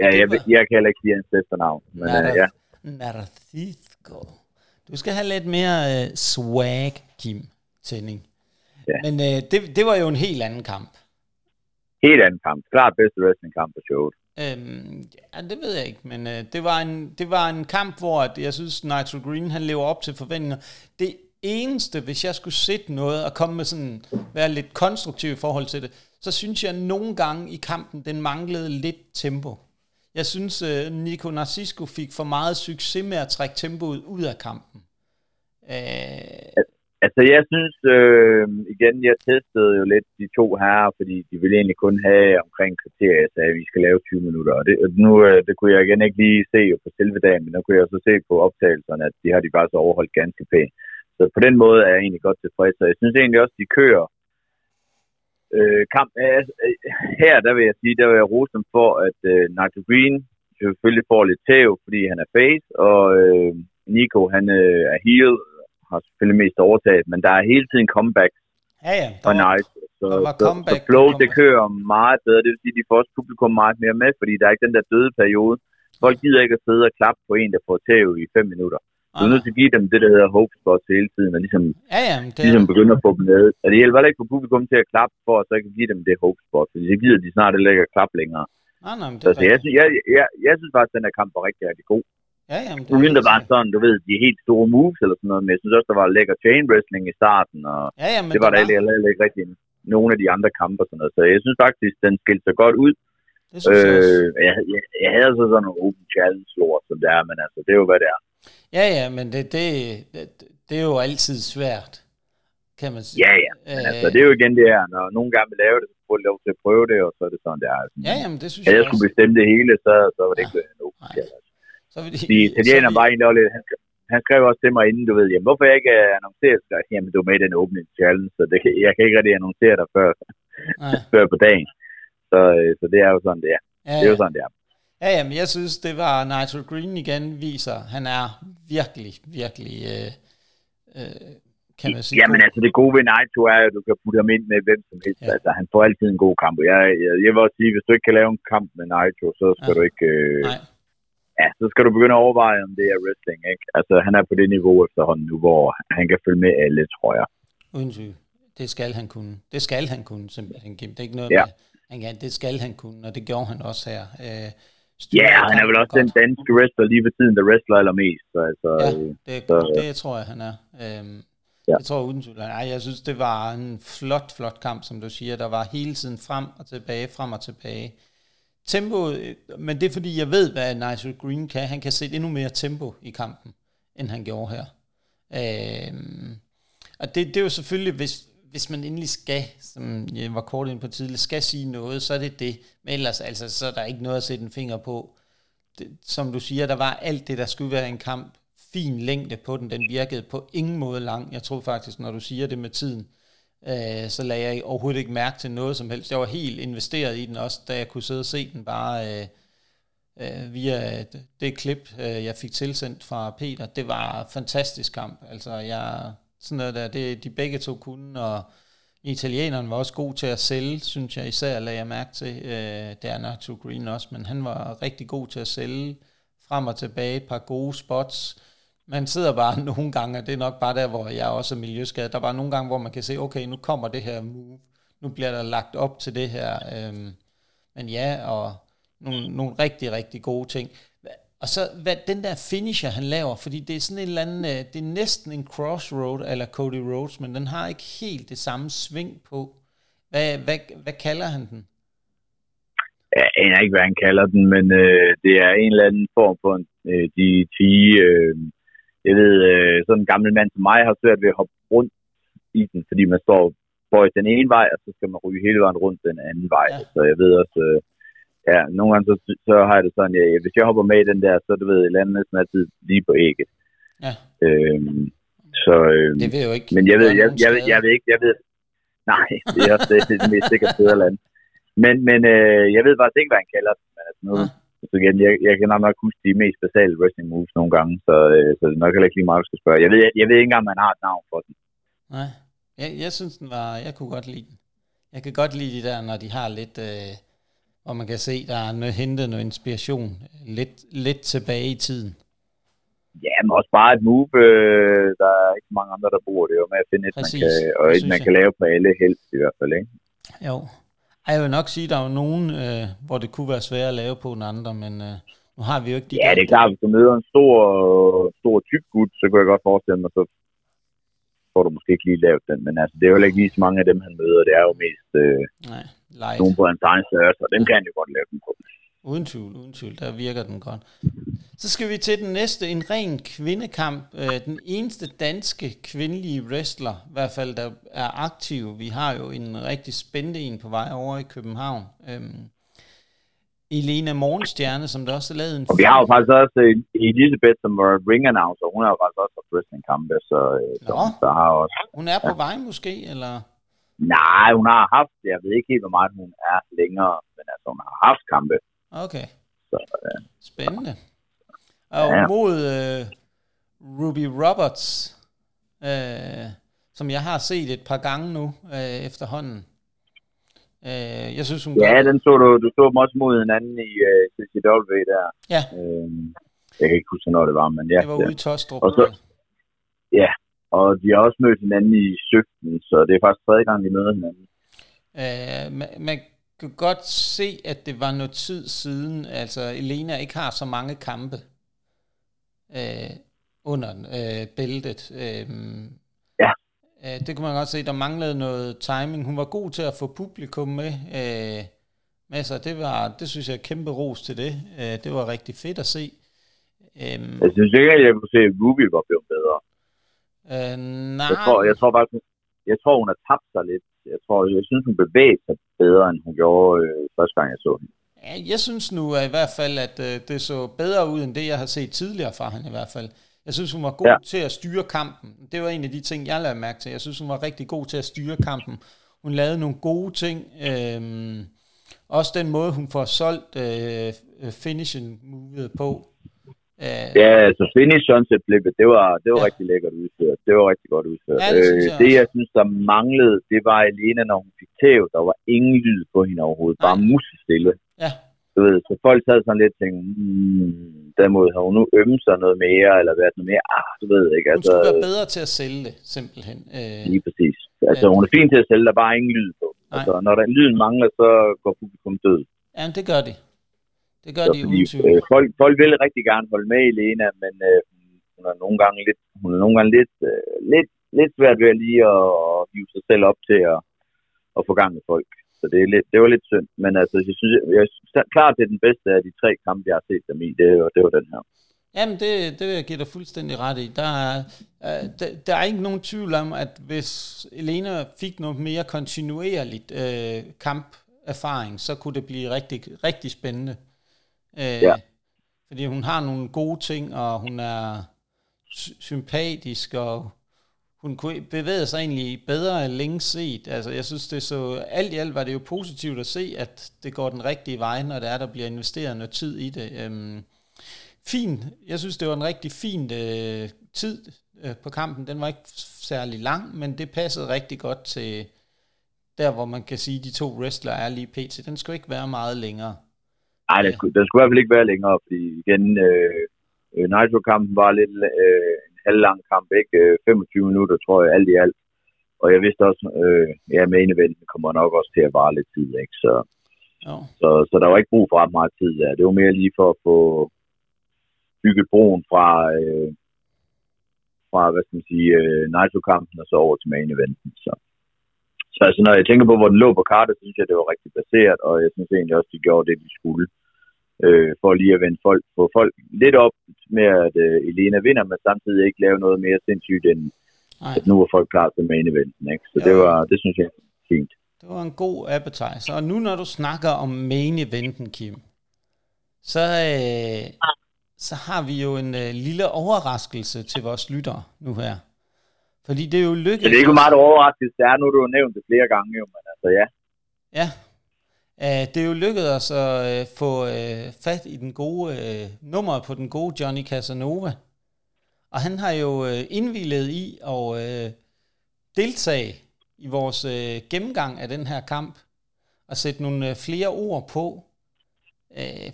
Ja, jeg, var... jeg kan heller ikke sige hans efternavn. Men, Nar- uh, ja. Narcisco. Du skal have lidt mere uh, swag, Kim tænding. Ja. Men øh, det, det var jo en helt anden kamp. Helt anden kamp. Klart bedste wrestling-kamp på showet. Øhm, ja, det ved jeg ikke, men øh, det, var en, det var en kamp, hvor at, jeg synes, Nitro Green han lever op til forventninger. Det eneste, hvis jeg skulle sætte noget og komme med sådan, være lidt konstruktiv i forhold til det, så synes jeg nogle gange i kampen, den manglede lidt tempo. Jeg synes, øh, Nico Narcisco fik for meget succes med at trække tempoet ud af kampen. Øh, Altså, jeg synes, øh, igen, jeg testede jo lidt de to her, fordi de ville egentlig kun have omkring kriterier, så vi skal lave 20 minutter. Og det, nu, øh, det kunne jeg igen ikke lige se jo på selve dagen, men nu kunne jeg så se på optagelserne, at de har de faktisk overholdt ganske pænt. Så på den måde er jeg egentlig godt tilfreds, og jeg synes egentlig også, de kører øh, kamp. Øh, altså, øh, her, der vil jeg sige, der vil jeg rose dem for, at øh, Nigel Green selvfølgelig får lidt tæv, fordi han er face, og øh, Nico, han øh, er heel, har selvfølgelig mest overtaget, men der er hele tiden comeback ja, ja, der var, nice. Så, så, comeback, så flow, comeback. det kører meget bedre. Det vil sige, at de får også publikum meget mere med, fordi der er ikke den der døde periode. Folk gider ikke at sidde og klappe på en, der får tæv i fem minutter. Du er nødt til at give dem det, der hedder hope spots hele tiden, og ligesom, Ja, ja, det ligesom begynde at få dem med. Og det hjælper ikke for publikum til at klappe for, at så kan give dem det hope spot, fordi så gider de snart ikke at klappe længere. nej, nej, det Så, er så jeg, synes, jeg, jeg, jeg synes faktisk, at den her kamp var rigtig, rigtig god. Ja, ja, men det Uden er der var sådan, du ved, de helt store moves eller sådan noget, men jeg synes også, der var lækker chain wrestling i starten, og Ja, ja, men det var der heller ikke rigtig nogle af de andre kampe og sådan noget. Så jeg synes faktisk, den skilte sig godt ud. Det synes jeg. Øh, jeg, jeg, jeg havde så sådan nogle open challenge lort, som det er, men altså, det er jo, hvad det er. Ja, ja, men det, det, det, det er jo altid svært, kan man sige. Ja, ja. Men altså, det er jo igen det her, når nogen gerne vil lave det, så får de lov til at prøve det, og så er det sådan, det er. Altså, Ja, jamen, det synes Havde jeg jeg skulle bestemme det hele, så, så var det ikke en open Nej. challenge. Så vil de, De vil- var egentlig også lidt, han, han skrev også til mig inden, du ved, jamen, hvorfor jeg ikke øh, annoncerer, så, jamen, du er med i den opening challenge, så det, jeg kan ikke rigtig annoncere dig før, Nej. før på dagen. Så, øh, så det er jo sådan, det er. Ja, Det er jo sådan, det er. Ja, jamen, jeg synes, det var Nigel Green igen viser. Han er virkelig, virkelig, øh, øh, kan man sige. Jamen altså, det gode ved Naito er, at du kan putte ham ind med hvem som helst. Ja. Altså, han får altid en god kamp. Jeg, jeg, jeg vil også sige, hvis du ikke kan lave en kamp med Naito, så skal ja. du ikke... Øh, Nej, ja, så skal du begynde at overveje, om det er wrestling, ikke? Altså, han er på det niveau efterhånden nu, hvor han kan følge med alle, tror jeg. uden tvivl. Det skal han kunne. Det skal han kunne, simpelthen, Kim. Det er ikke noget Ja. med, han kan, det skal han kunne, og det gjorde han også her. Øh, Ja, styrede han er vel også den godt. danske wrestler lige ved tiden, der wrestler allermest. Så, altså, Ja, øh, det, så- det tror jeg, han er. Øhm, Ja. Jeg tror uden tvivl. Nej, jeg synes, det var en flot, flot kamp, som du siger. Der var hele tiden frem og tilbage, frem og tilbage. Tempo, øh, men det er fordi, jeg ved, hvad Nigel Green kan. Han kan sætte endnu mere tempo i kampen, end han gjorde her. Øh, og det, det er jo selvfølgelig, hvis, hvis man endelig skal, som jeg var kort ind på tidligere, skal sige noget, så er det det. Men ellers, altså, så er der ikke noget at sætte en finger på. Det, som du siger, der var alt det, der skulle være en kamp. Fin længde på den, den virkede på ingen måde lang. Jeg tror faktisk, når du siger det med tiden, øh, så lagde jeg overhovedet ikke mærke til noget som helst. Jeg var helt investeret i den også, da jeg kunne sidde og se den bare øh, øh, via det, klip, øh, jeg fik tilsendt fra Peter. Det var en fantastisk kamp. Altså, jeg, sådan noget der, det de begge to kunne, og italieneren var også god til at sælge, synes jeg især, lagde jeg mærke til. Øh, det er Nacho Green også, men han var rigtig god til at sælge frem og tilbage, et par gode spots. Man sidder bare nogle gange, og det er nok bare der, hvor jeg også er miljøskadet, der er bare nogle gange, hvor man kan se, okay, nu kommer det her move, nu bliver der lagt op til det her. Øhm, men ja, og nogle, nogle rigtig, rigtig gode ting. Og så hvad, den der finisher, han laver, fordi det er sådan en eller anden, øh, det er næsten en crossroad, eller Cody Rhodes, men den har ikke helt det samme sving på. Hvad, hvad, hvad kalder han den? jeg aner ikke, hvad han kalder den, men øh, det er en eller anden form for en, øh, de 10, øh, jeg ved, øh, sådan en gammel mand som mig har svært ved at hoppe rundt i den, fordi man står bøjet den ene vej, og så skal man ryge hele vejen rundt den anden vej. Ja. Så jeg ved også, øh, ja, nogle gange så, så har jeg det sådan, ja, hvis jeg hopper med i den der, så du ved, jeg lander næsten altid lige på ægget. Ja. Øh, så, øh, Det vil jo ikke men jeg ved, jeg, jeg, jeg, jeg ved ikke, jeg ved, nej, det er også det, det, er det mest sikre sted at lande. Men, men øh, jeg ved faktisk ikke, hvad han kalder den. Men altså nu, Ja. Så igen, jeg, jeg kan nok nok huske de mest basale wrestling moves nogle gange, så, øh, så det er nok heller ikke lige meget, du skal spørge. Jeg ved, jeg, jeg ved ikke engang, om man har et navn for den. Nej, jeg, jeg synes den var, jeg kunne godt lide den. Jeg kan godt lide de der, når de har lidt, øh, hvor man kan se, der er noget, hentet noget inspiration lidt, lidt tilbage i tiden. Ja, men også bare et move, øh, der er ikke mange andre, der bruger det, jo med at finde et, man Præcis, kan, og et, man kan lave på alle helst i hvert fald, ikke? Jo. Jeg vil nok sige, at der er jo nogen, øh, hvor det kunne være svært at lave på en andre, men øh, nu har vi jo ikke de Ja, der- det er klart, hvis du møder en stor, stor tyk gut, så kunne jeg godt forestille mig, så får du måske ikke lige lavet den, men altså, det er jo ikke lige så mange af dem, han møder. Det er jo mest øh, Nej, light. nogen på hans egen størrelse, og dem kan han jo godt lave den på. Uden tvivl, uden tvivl, der virker den godt. Så skal vi til den næste, en ren kvindekamp. Øh, Den eneste danske kvindelige wrestler, i hvert fald der er aktiv. Vi har jo en rigtig spændende en på vej over i København. Øhm, Elena Morgenstjerne, som der også har lavet en Og vi har jo faktisk også øh, Elisabeth, som var ring announcer. Hun har jo faktisk også haft wrestling-kampe, så, øh, så der har også... Hun er på vej måske, eller? Nej, hun har haft, jeg ved ikke helt, hvor meget hun er længere, men altså, hun har haft kampe. Okay, Så, øh, spændende. Og Ja. mod øh, Ruby Roberts, øh, som jeg har set et par gange nu øh, efterhånden. Øh, jeg synes, hun ja, gør- den så du, du så dem også mod hinanden i øh, CCW der. Ja. Øh, Jeg kan ikke huske, når det var, men ja. Det var ude i Tostrup. Og så, ja, og de har også mødt hinanden i Søgten, så det er faktisk tredje gang, de møder hinanden. Øh, man, man kan godt se, at det var noget tid siden, altså Elena ikke har så mange kampe øh, under øh, bæltet. Øh, ja. Øh, det kunne man godt se, der manglede noget timing. Hun var god til at få publikum med. Øh, med sig. Det, var, det synes jeg er kæmpe ros til det. Øh, det var rigtig fedt at se. Øh, jeg synes ikke, at jeg kunne se, at Ruby var blevet bedre. Øh, nej. Jeg tror, jeg tror bare, jeg tror, hun har tabt sig lidt. Jeg tror, jeg synes, hun bevægede sig bedre, end hun gjorde øh, første gang, jeg så hende. Ja, jeg synes nu i hvert fald, at øh, det så bedre ud, end det, jeg har set tidligere fra hende i hvert fald. Jeg synes, hun var god ja. til at styre kampen. Det var en af de ting, jeg lavede mærke til. Jeg synes, hun var rigtig god til at styre kampen. Hun lavede nogle gode ting. Øh, også den måde, hun får solgt øh, finishing movet på. Uh, ja, altså finish sunset flippet, det var, det var ja. rigtig lækkert udført. Det var rigtig godt udført. Ja, det, synes jeg, øh, det, jeg synes, der manglede, det var Elena, når hun fik tæv. Der var ingen lyd på hende overhovedet. Bare musestille. Ja. Du ved, så folk sad sådan lidt og tænkte, hmm, derimod har hun nu ømmet sig noget mere, eller været noget mere, ah, du ved ikke. Altså, hun skulle være bedre til at sælge det, simpelthen. Øh, lige præcis. Altså, ja. hun er fin til at sælge, der er bare ingen lyd på. Nej. Altså, når der lyden mangler, så går publikum død. Ja, det gør de. Det gør så de fordi, øh, folk, folk vil rigtig gerne holde med i Lena, men øh, hun er nogle gange lidt, hun er nogle gange lidt, øh, lidt, lidt svært ved at lige at, at hive sig selv op til at, at få gang med folk. Så det, er lidt, det var lidt synd. Men altså, jeg synes, jeg, jeg, klart det er den bedste af de tre kampe, jeg har set dem i. Det, det var den her. Jamen, det, det vil jeg give dig fuldstændig ret i. Der er, øh, der, der er ikke nogen tvivl om, at hvis Elena fik noget mere kontinuerligt øh, kamperfaring, så kunne det blive rigtig, rigtig spændende. Øh, ja. Fordi hun har nogle gode ting, og hun er sympatisk, og hun kunne bevæge sig egentlig bedre end længe set. Altså, jeg synes, det så, alt i alt var det jo positivt at se, at det går den rigtige vej, når det er, der bliver investeret noget tid i det. Øhm, fin, jeg synes, det var en rigtig fin øh, tid øh, på kampen. Den var ikke særlig lang, men det passede rigtig godt til der, hvor man kan sige, at de to wrestler er lige pt. Den skulle ikke være meget længere. Nej, den skulle, den skulle i hvert fald ikke være længere, fordi igen, øh, øh Nitro-kampen var lidt øh, en halvlang kamp, ikke? 25 øh, minutter, tror jeg, alt i alt. Og jeg vidste også, øh, ja, main eventen kommer nok også til at vare lidt tid, ikke? Så, jo. så, så der var ikke brug for ret meget tid der. Det var mere lige for at få bygget broen fra, øh, fra hvad skal man sige, øh, Nitro-kampen og så over til main eventen. Så. Så altså, når jeg tænker på, hvor den lå på kartet, så synes jeg, det var rigtig baseret, og jeg synes egentlig også, de gjorde det, de skulle øh, for lige at vende folk, få folk lidt op med, at øh, Elena vinder, men samtidig ikke lave noget mere sindssygt, end Ej. at nu er folk klar til main eventen. Ikke? Så det, var, det synes jeg er fint. Det var en god appetizer. Og nu når du snakker om main eventen, Kim, så, øh, så har vi jo en øh, lille overraskelse til vores lyttere nu her. Fordi det er jo lykkedes... Så det er ikke meget overraskelse, det er nu, du har nævnt det flere gange, jo, men altså ja. Ja, det er jo lykkedes os at uh, få uh, fat i den gode uh, nummer på den gode Johnny Casanova. Og han har jo indvillet i at deltage i vores gennemgang af den her kamp og sætte nogle flere ord på.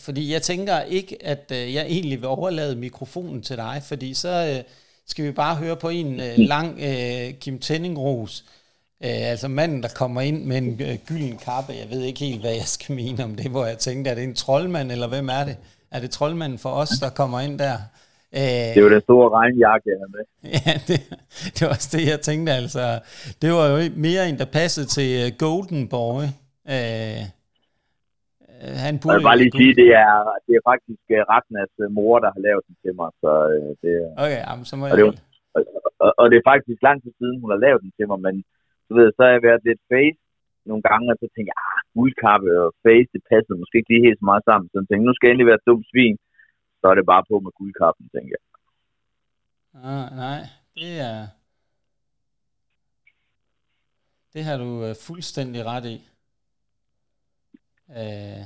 Fordi jeg tænker ikke, at jeg egentlig vil overlade mikrofonen til dig, fordi så skal vi bare høre på en uh, lang uh, Kim Tenning-ros Øh, altså manden, der kommer ind med en øh, gylden kappe, jeg ved ikke helt, hvad jeg skal mene om det, hvor jeg tænkte, er det en troldmand, eller hvem er det? Er det troldmanden for os, der kommer ind der? Øh, det var den store regnjakke, jeg havde med. Ja, det, det var også det, jeg tænkte altså. Det var jo mere en, der passede til uh, Golden Boy. Øh, han burde jeg vil bare lige sige, det er, det er faktisk Ragnars mor, der har lavet den til mig. Så, det, okay, jamen, så må og jeg... Det, og, og, og det er faktisk lang tid siden, hun har lavet den til mig, men så ved så har jeg været lidt face nogle gange, og så tænkte jeg, ah, guldkappe og face, det passer måske ikke lige helt så meget sammen. Så jeg tænkte, nu skal jeg endelig være et dumt svin, så er det bare på med guldkappen, tænker jeg. Ah, nej, det er... Det har du fuldstændig ret i. Uh,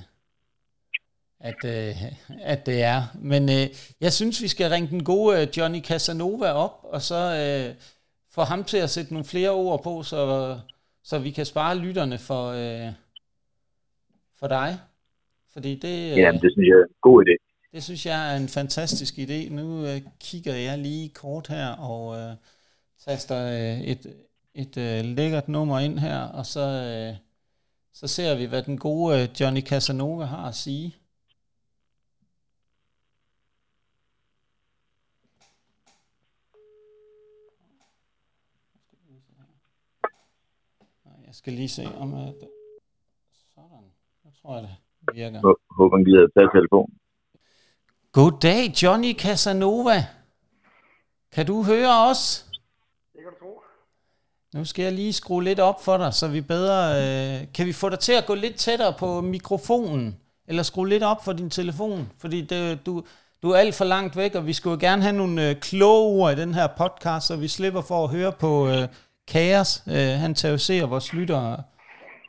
at, uh, at det er. Men uh, jeg synes, vi skal ringe den gode Johnny Casanova op, og så uh, få ham til at sætte nogle flere ord på, så, så vi kan spare lytterne for, øh, for dig. Fordi det, øh, ja, det synes jeg er en god idé. Det Det synes jeg er en fantastisk idé. Nu øh, kigger jeg lige kort her og øh, taster øh, et, et øh, lækkert nummer ind her, og så, øh, så ser vi, hvad den gode øh, Johnny Casanova har at sige. Jeg skal lige se om... at sådan. Jeg tror jeg, det virker. Håber, han gider tage telefonen. Goddag, Johnny Casanova. Kan du høre os? Det kan du tro. Nu skal jeg lige skrue lidt op for dig, så vi bedre... Øh, kan vi få dig til at gå lidt tættere på mikrofonen? Eller skrue lidt op for din telefon? Fordi det, du, du er alt for langt væk, og vi skulle gerne have nogle øh, kloge ord i den her podcast, så vi slipper for at høre på øh, Kaos. Øh, han terroriserer vores lyttere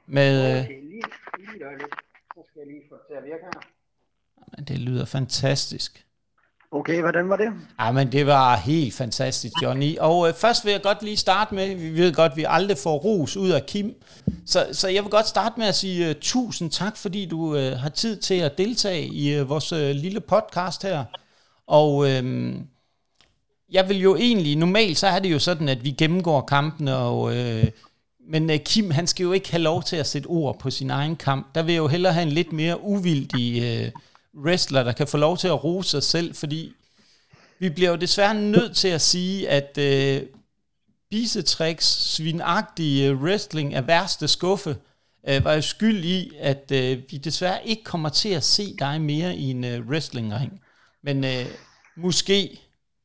med... Øh, Okay, lige, lige et øjeblik. Så skal jeg lige få det til at virke her. men det lyder fantastisk. Okay, hvordan var det? Ja, men det var helt fantastisk, Johnny. Og øh, først vil jeg godt lige starte med, vi ved godt, at vi aldrig får ros ud af Kim. Så, så jeg vil godt starte med at sige uh, tusind tak, fordi du uh, har tid til at deltage i uh, vores uh, lille podcast her. Og øhm, jeg vil jo egentlig, normalt så er det jo sådan, at vi gennemgår kampene, og, øh, men øh, Kim, han skal jo ikke have lov til at sætte ord på sin egen kamp. Der vil jeg jo hellere have en lidt mere uvildig øh, wrestler, der kan få lov til at rose sig selv, fordi vi bliver jo desværre nødt til at sige, at øh, bisetricks, svinagtige øh, wrestling af værste skuffe, øh, var jo skyld i, at øh, vi desværre ikke kommer til at se dig mere i en øh, wrestlingring. Men øh, måske,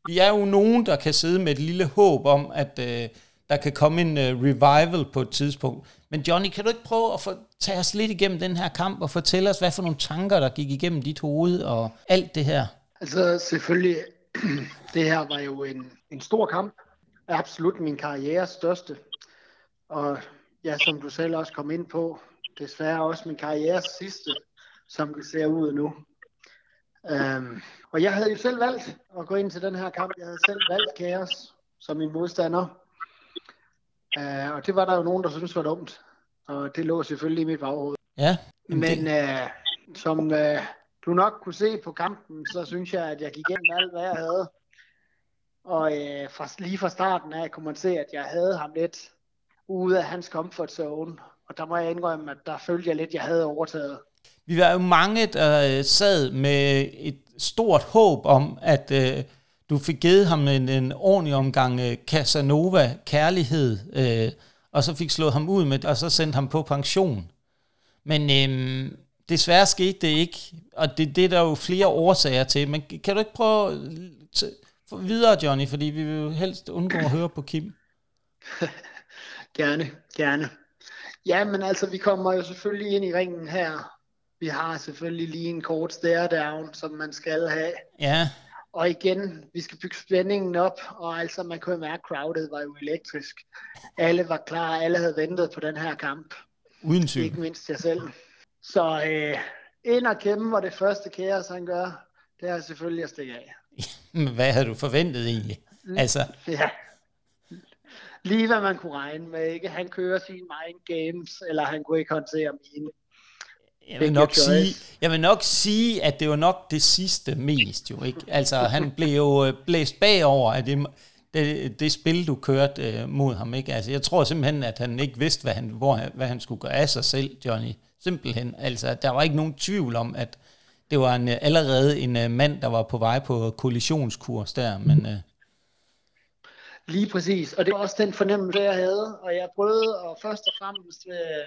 vi er jo nogen, der kan sidde med et lille håb om, at øh, der kan komme en øh, revival på et tidspunkt. Men Johnny, kan du ikke prøve at få, tage os lidt igennem den her kamp og fortælle os, hvad for nogle tanker, der gik igennem dit hoved og alt det her? Altså selvfølgelig, det her var jo en, en stor kamp. Absolut min karrieres største. Og ja, som du selv også kom ind på, desværre også min karrieres sidste, som det ser ud nu. Um, og jeg havde jo selv valgt at gå ind til den her kamp. Jeg havde selv valgt Kaos som min modstander. Uh, og det var der jo nogen, der syntes var dumt. Og det lå selvfølgelig i mit baghoved. Ja, Men øh, som øh, du nok kunne se på kampen, så synes jeg, at jeg gik igennem alt, hvad jeg havde. Og øh, fra, lige fra starten af kunne man se, at jeg havde ham lidt ude af hans comfort zone. Og der må jeg indrømme, at der følte jeg lidt, at jeg havde overtaget. Vi var jo mange, der øh, sad med et stort håb om, at øh, du fik givet ham en, en ordentlig omgang øh, Casanova kærlighed, øh, og så fik slået ham ud med, og så sendt ham på pension. Men øh, desværre skete det ikke, og det, det er der jo flere årsager til. Men kan du ikke prøve t- videre, Johnny, fordi vi vil jo helst undgå at høre på Kim. Gerne, gerne. Ja, men altså, vi kommer jo selvfølgelig ind i ringen her. Vi har selvfølgelig lige en kort stare down, som man skal have. Ja, Og igen, vi skal bygge spændingen op, og altså man kunne mærke, at crowdet var jo elektrisk. Alle var klar, alle havde ventet på den her kamp. uden tvivl. Ikke mindst jeg selv. Så øh, ind og kæmpe var det første kaos, han gør. Det er selvfølgelig at stikke af. Hvad havde du forventet egentlig? Altså, Ja. Lige hvad man kunne regne med. Ikke? Han kører sine mind games, eller han kunne ikke håndtere mine. Jeg vil, nok sige, jeg vil nok sige, at det var nok det sidste mest jo, ikke? Altså, han blev jo øh, blæst bagover af det, det, det spil, du kørte øh, mod ham, ikke? Altså, jeg tror simpelthen, at han ikke vidste, hvad han, hvor, hvad han skulle gøre af sig selv, Johnny. Simpelthen. Altså, der var ikke nogen tvivl om, at det var en, øh, allerede en øh, mand, der var på vej på kollisionskurs der, men... Øh, Lige præcis. Og det var også den fornemmelse, jeg havde. Og jeg prøvede at først og fremmest øh,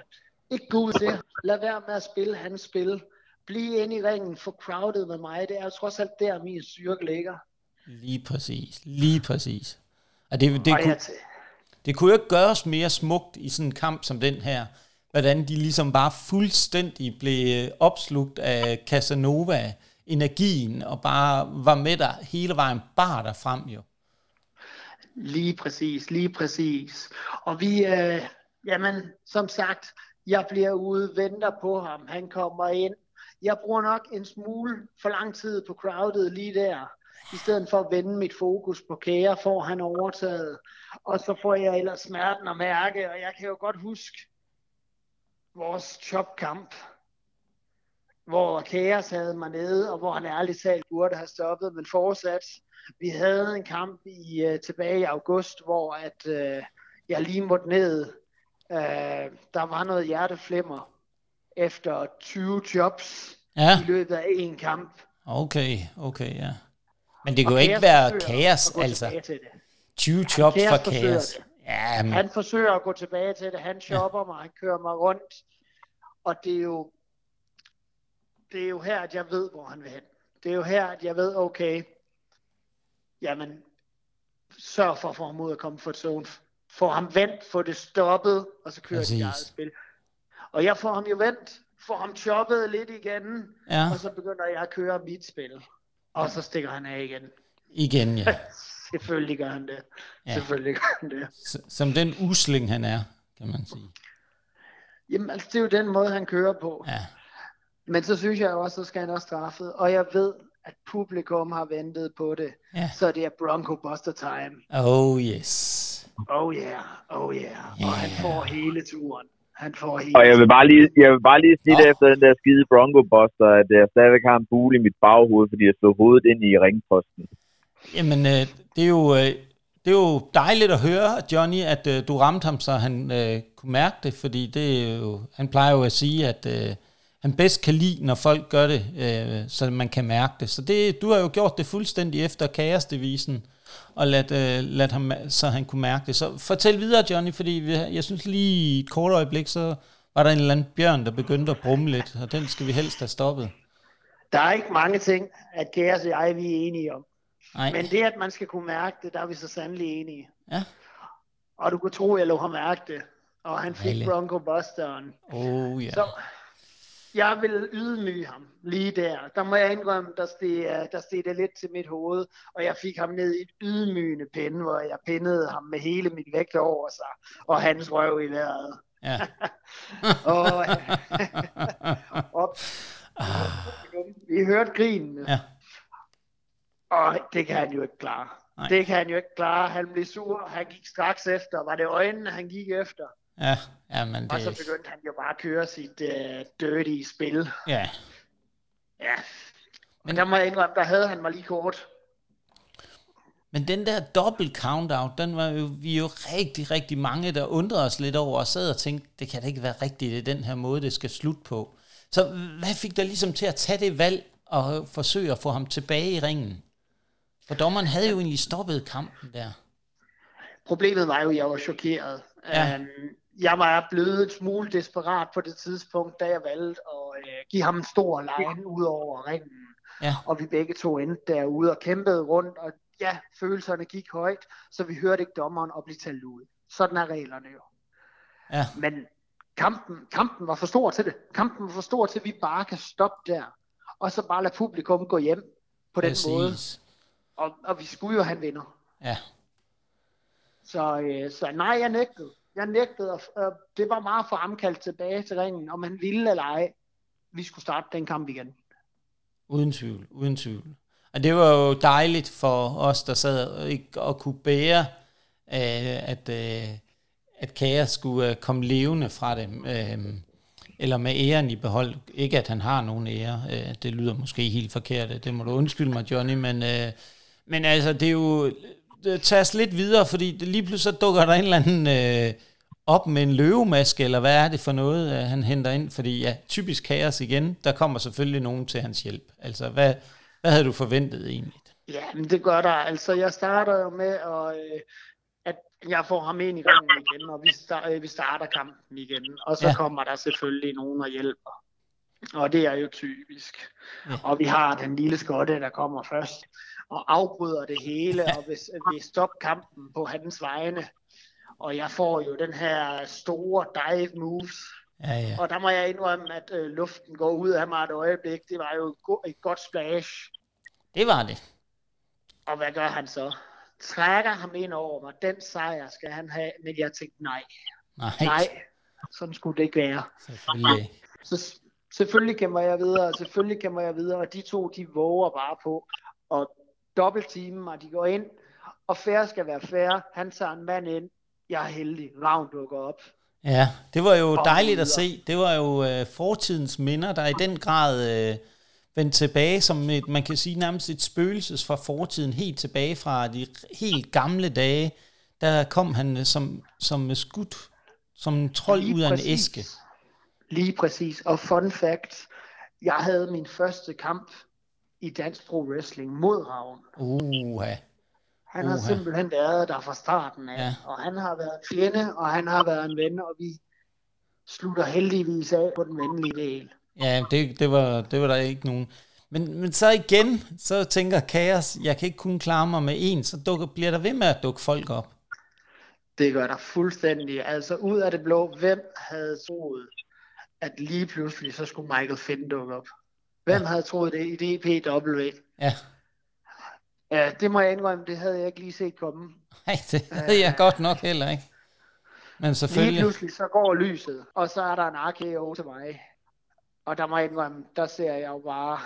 ikke ud til. Lad være med at spille hans spil. Bliv inde i ringen, få crowded med mig. Det er jo trods alt der, min styrke ligger. lige præcis. Lige præcis. Og det, det, kunne, Det kunne jo ikke gøres mere smukt i sådan en kamp som den her. Hvordan de ligesom bare fuldstændig blev øh, opslugt af Casanova, energien, og bare var med der hele vejen, bare der frem jo. Lige præcis, lige præcis. Og vi, øh, jamen, som sagt, jeg bliver ude, venter på ham, han kommer ind. Jeg bruger nok en smule for lang tid på crowdet lige der, i stedet for at vende mit fokus på kære, får han overtaget. Og så får jeg ellers smerten at mærke, og jeg kan jo godt huske vores chopkamp, hvor kære havde mig nede, og hvor han ærligt talt burde have stoppet, men fortsat. Vi havde en kamp i øh, tilbage i august, hvor at øh, jeg lige måtte ned. Uh, der var noget hjerteflimmer efter 20 jobs Ja, i løbet af en kamp. okay, okay, ja. Men det jo ikke være kaos, altså. tilbage til det. 20 jobs fra forsøger kaos. Ja, men, Han forsøger at gå tilbage til det. Han shopper mig, han kører mig rundt. Og det er jo, det er jo her, at jeg ved, hvor han vil hen. Det er jo her, at jeg ved, okay, jamen, sørg for at få ham ud af comfort zone. Få ham vendt, få det stoppet, og så kører Præcis. de eget spil. Og jeg får ham jo vendt, får ham choppet lidt igen, ja, og så begynder jeg at køre mit spil. Og så stikker han af igen. igen, ja. Selvfølgelig gør han det. Ja. Selvfølgelig gør han det. Som den usling han er, kan man sige. Jamen, altså, det er jo den måde, han kører på. Ja, Men så synes jeg også, så skal han også straffet. Og jeg ved, at publikum har ventet på det. Ja. Så det er Bronco Buster time. oh yes. Oh yeah, oh yeah. Og han får hele turen. Han får hele Og jeg vil bare lige, jeg vil bare lige sige Nå. det efter den der skide Bronco Buster, at jeg stadigvæk har en bule i mit baghoved, fordi jeg slog hovedet ind i ringposten. Jamen, øh, det er jo... Øh, det er jo dejligt at høre, Johnny, at øh, du ramte ham, så han øh, kunne mærke det, fordi det er jo, han plejer jo at sige, at øh, han bedst kan lide, når folk gør det, øh, så man kan mærke det. Så det, du har jo gjort det fuldstændig efter kaosdevisen, og lad, øh, lad ham, så han kunne mærke det. Så fortæl videre, Johnny, fordi vi, jeg synes lige i et kort øjeblik, så var der en eller anden bjørn, der begyndte at brumme lidt, og den skal vi helst have stoppet. Der er ikke mange ting, at Gæres og jeg vi er enige om. Nej, Men det, at man skal kunne mærke det, der er vi så sandelig enige. ja. Og du kunne tro, at jeg lå ham mærke det. Og han fik Dejligt. Bronco Busteren. Oh ja. Så jeg vil ydmyge ham lige der. Der må jeg indrømme, der steg, der steg det lidt til mit hoved, og jeg fik ham ned i et ydmygende pinde, hvor jeg pindede ham med hele mit vægt over sig, og hans røv i vejret. ja. Og, op. Vi hørte grinen, ja. og det kan han jo ikke klare. Nej. Det kan han jo ikke klare. Han blev sur, han gik straks efter. Var det øjnene, han gik efter? Ja, ja, men Og så det, begyndte han jo bare at køre sit uh, dirty spil. ja, Ja. Men der må jeg indrømme, der havde han mig lige kort. Men den der dobbelt count-out, den var jo, vi jo rigtig, rigtig mange, der undrede os lidt over og sad og tænkte, det kan da ikke være rigtigt, det er den her måde, det skal slutte på. Så hvad fik dig ligesom til at tage det valg og forsøge at få ham tilbage i ringen? For dommeren havde jo egentlig stoppet kampen der. Problemet var jo, at jeg var chokeret. Ja. Um, jeg var blevet en smule desperat på det tidspunkt, da jeg valgte at uh, give ham en stor line ud over ringen. Ja, Og vi begge to endte derude og kæmpede rundt, og ja, følelserne gik højt, så vi hørte ikke dommeren at blive talt ud. Sådan er reglerne jo. ja, Men kampen, kampen var for stor til det. Kampen var for stor til, at vi bare kan stoppe der. Og så bare lade publikum gå hjem på den måde. præcis. Og, og vi skulle jo have en vinder. Ja, Så, øh, så nej, jeg nægtede. Jeg nægtede, og øh, det var meget for ham kaldt tilbage til ringen, om han ville eller ej. Vi skulle starte den kamp igen. uden tvivl, uden tvivl. Og det var jo dejligt for os, der sad og ikke kunne bære, øh, at, øh, at Kære skulle øh, komme levende fra dem. Øh, eller med æren i behold. Ikke at han har nogen ære. Øh, det lyder måske helt forkert. Det må du undskylde mig, Johnny. Men, øh, men altså, det er jo... Det tages lidt videre, fordi det lige pludselig så dukker der en eller anden øh, op med en løvemaske, eller hvad er det for noget, øh, han henter ind? Fordi ja, typisk kaos igen, der kommer selvfølgelig nogen til hans hjælp. Altså, hvad, hvad havde du forventet egentlig? Ja, men det gør der. Altså, jeg starter jo med, at, øh, at jeg får ham ind i ringen igen, og vi, start, øh, vi starter kampen igen. Og så Ja. kommer der selvfølgelig nogen og hjælper. Og det er jo typisk. Ja. Og vi har den lille skotte, der kommer først og afbryder det hele, og hvis vi stopper kampen på hans vegne. Og jeg får jo den her store dive moves, Ja, ja. og der må jeg indrømme, at øh, luften går ud af mig et øjeblik. Det var jo et go- et godt splash. Det var det. Og hvad gør han så? Trækker ham ind over mig. Den sejr skal han have. Men jeg tænkte, nej, Nej, nej, sådan skulle det ikke være. selvfølgelig. Så selvfølgelig kæmper jeg videre, selvfølgelig kæmper jeg videre, og de to, de våger bare på. Og dobbeltteamen, og de går ind, og fair skal være fair. Han tager en mand ind. Jeg er heldig. Ravn dukker op. Ja, det var jo dejligt at se. Det var jo øh, fortidens minder, der i den grad øh, vendt tilbage som et, man kan sige nærmest et spøgelses fra fortiden, helt tilbage fra de helt gamle dage. Der kom han øh, som, som skudt, som en trold Lige ud af en præcis. æske. Lige præcis. Og fun fact, jeg havde min første kamp i Dansk Pro Wrestling mod Ravn. Uha. Han har Uha. simpelthen været der fra starten af, Ja. og han har været en fjende, og han har været en ven, og vi slutter heldigvis af på den venlige del. Ja, det, det, var, det var der ikke nogen. Men, men så igen, så tænker Kaos, jeg kan ikke kun klare mig med en, så dukker, bliver der ved med at dukke folk op. Det gør der fuldstændig. Altså ud af det blå, hvem havde troet, at lige pludselig så skulle Michael Finn dukke op? Hvem havde troet det i DPW? Ja, Ja, det må jeg indrømme, det havde jeg ikke lige set komme. Nej, det havde jeg godt nok heller ikke. Men Lige selvfølgelig, pludselig så går lyset, og så er der en RKO til mig. Og der må jeg indrømme, der ser jeg jo bare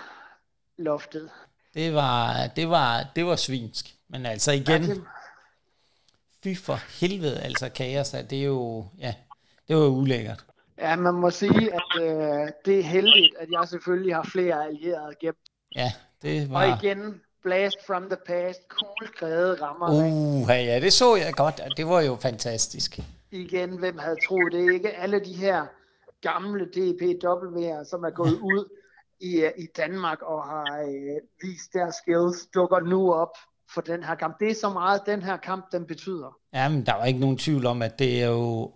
loftet. det var, det var, det var svinsk. Men altså igen, Ja, det- fy for helvede, altså kaos, det er jo, ja, det var ulækkert. Ja, man må sige, at øh, det er heldigt, at jeg selvfølgelig har flere allierede gemt. Ja, det Og var, igen, blast from the past, cool græde rammer. uh, ja, det så jeg godt, og det var jo fantastisk. Igen, hvem havde troet det ikke? Alle de her gamle DPW'er, som er gået ud i, øh, i Danmark og har øh, vist deres skills, dukker nu op for den her kamp. Det er så meget, den her kamp, den betyder. Jamen, der var ikke nogen tvivl om, at det er jo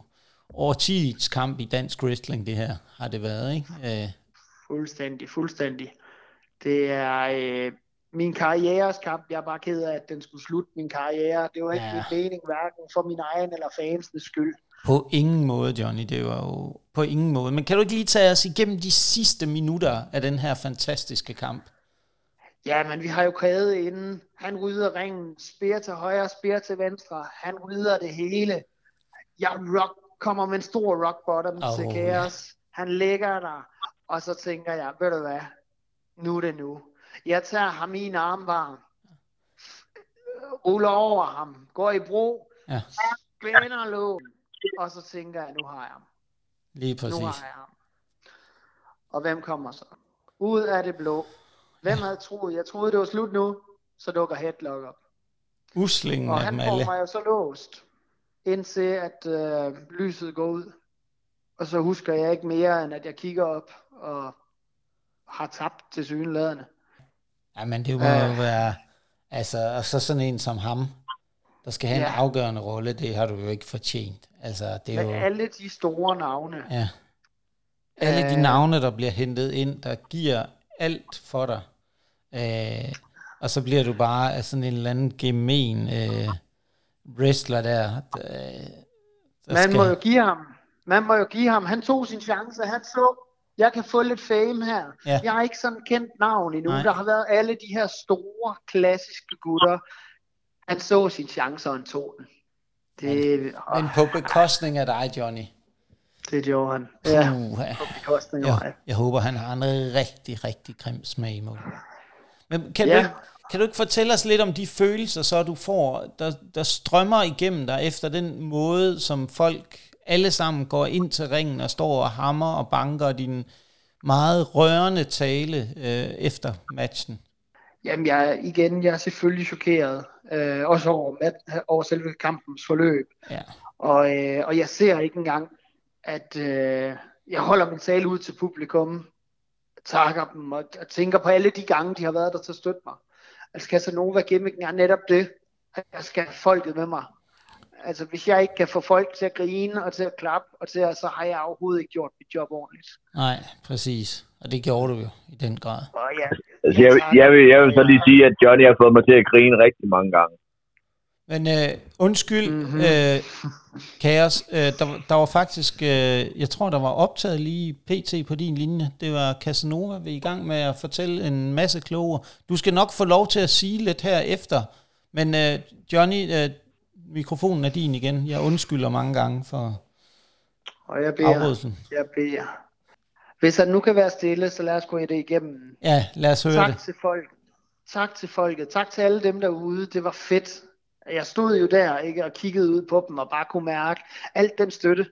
årtidets kamp i dansk wrestling, det her har det været, ikke? Øh, Fuldstændig, fuldstændig. Det er øh, min karrieres kamp. Jeg er bare ked af, at den skulle slutte min karriere. Det var ikke Ja. min mening, hverken for min egen eller fansenes skyld. På ingen måde, Johnny. Det var jo på ingen måde. Men kan du ikke lige tage os igennem de sidste minutter af den her fantastiske kamp? Ja, men vi har jo krævet inden. Han rydder ringen, spær til højre, spær til venstre. Han rydder det hele. Jeg rock, kommer med en stor rock bottom oh, til. Chaos. Han ligger der, og så tænker jeg, ved du hvad, nu er det nu. Jeg tager ham i en armvarm, ruller over ham, går i bro, Ja, spænder lågen, og så tænker jeg, nu har jeg ham. lige Nu præcis. har jeg ham. Og hvem kommer så? Ud af det blå. Hvem havde troet? Jeg troede, det var slut nu. Så dukker Headlock op. Uslingen Og af han dem får alle. mig jo så låst, indtil at øh, lyset går ud. Og så husker jeg ikke mere, end at jeg kigger op og har tabt til synlædende. Ja, men det må jo Øh. være... Altså, og så sådan en som ham, der skal have en Ja. afgørende rolle, det har du jo ikke fortjent. Altså, det er Men jo... alle de store navne, Ja. Alle de Øh. navne, der bliver hentet ind, der giver alt for dig. Øh, og så bliver du bare sådan en eller anden gemen øh, wrestler der. der, der man må jo give ham. Man må jo give ham. Han tog sin chance. Han så, jeg kan få lidt fame her. Ja. Jeg har ikke sådan kendt navn endnu. Nej. Der har været alle de her store, klassiske gutter. Han så sin chance, og han tog den. Det, åh, Men på bekostning af dig, Johnny. det gjorde han. Ja, Uha. på bekostning af Jeg, mig. jeg håber, han har en rigtig, rigtig grim smag i munden. Men kan, Ja. du, kan du ikke fortælle os lidt om de følelser, så du får, der, der strømmer igennem dig efter den måde, som folk alle sammen går ind til ringen og står og hammer og banker din meget rørende tale øh, efter matchen? Jamen, jeg, igen, jeg er selvfølgelig chokeret. Øh, også over, mat- over selve kampens forløb. Ja. Og, øh, og jeg ser ikke engang, at øh, jeg holder min tale ud til publikum, takker dem og, og tænker på alle de gange, de har været der til at støtte mig. Altså Casanova gimmicken er netop det, at jeg skal have folket med mig. Altså hvis jeg ikke kan få folk til at grine og til at klappe, og til at, så har jeg overhovedet ikke gjort mit job ordentligt. Nej, præcis. Og det gjorde du jo i den grad. Og ja, Altså, jeg, jeg, vil, jeg vil så lige sige, at Johnny har fået mig til at grine rigtig mange gange. Men øh, undskyld, Mhm. mm-hmm. øh, Kaos, øh, der, der var faktisk, øh, jeg tror, der var optaget lige pt. på din linje. Det var Casanova, vi er i gang med at fortælle en masse kloge. Du skal nok få lov til at sige lidt her efter. Men øh, Johnny, øh, mikrofonen er din igen. Jeg undskylder mange gange for og jeg beder, afbrydelsen. jeg beder. Hvis han nu kan være stille, så lad os gå det igennem. Ja, lad os høre Tak det. til folk. Tak til folket. Tak til alle dem derude. Det var fedt. Jeg stod jo der ikke, og kiggede ud på dem og bare kunne mærke alt den støtte.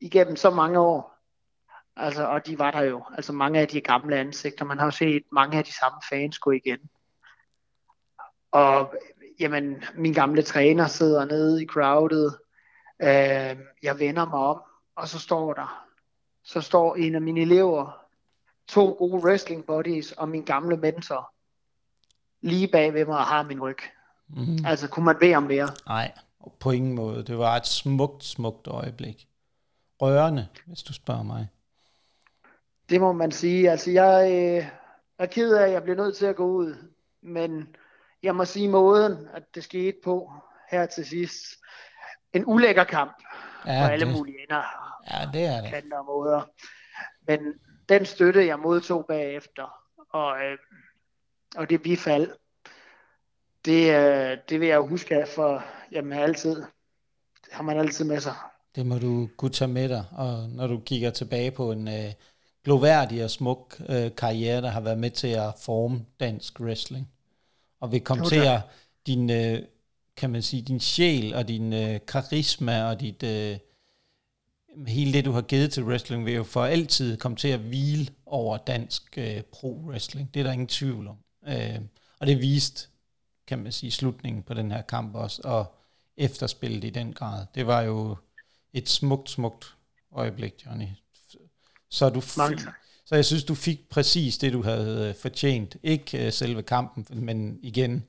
igennem så mange år. Altså, og de var der jo. Altså mange af de gamle ansigter. Man har jo set mange af de samme fans gå igen. Og jamen, min gamle træner sidder nede i crowdet. Øh, jeg vender mig om, og så står der, så står en af mine elever, to gode wrestling buddies og min gamle mentor lige bag ved mig og har min ryg. Mm. Altså, kunne man bede om mere? Nej, på ingen måde. Det var et smukt, smukt øjeblik. Rørende, hvis du spørger mig. Det må man sige. Altså, jeg øh, er ked af, at jeg bliver nødt til at gå ud. Men jeg må sige måden, at det skete på her til sidst. En ulækker kamp ja, på alle det, mulige ender. Ja, det er det. Kanter og måder. Men den støtte, jeg modtog bagefter, og, øh, og det bifald, det, øh, det vil jeg huske for jamen, altid. Det har man altid med sig. Det må du kunne tage med dig, og når du kigger tilbage på en øh, gloværdig og smuk øh, karriere, der har været med til at forme dansk wrestling, og vil kommentere din, øh, kan man sige, din sjæl og din øh, karisma og dit, øh, hele det, du har givet til wrestling, vil jo for altid komme til at hvile over dansk øh, pro-wrestling. Det er der ingen tvivl om. Øh, og det viste, kan man sige, slutningen på den her kamp også, og efterspillet i den grad. Det var jo et smukt, smukt øjeblik, Johnny. Så du tak. Så jeg synes, du fik præcis det, du havde øh, fortjent. Ikke uh, selve kampen, men igen,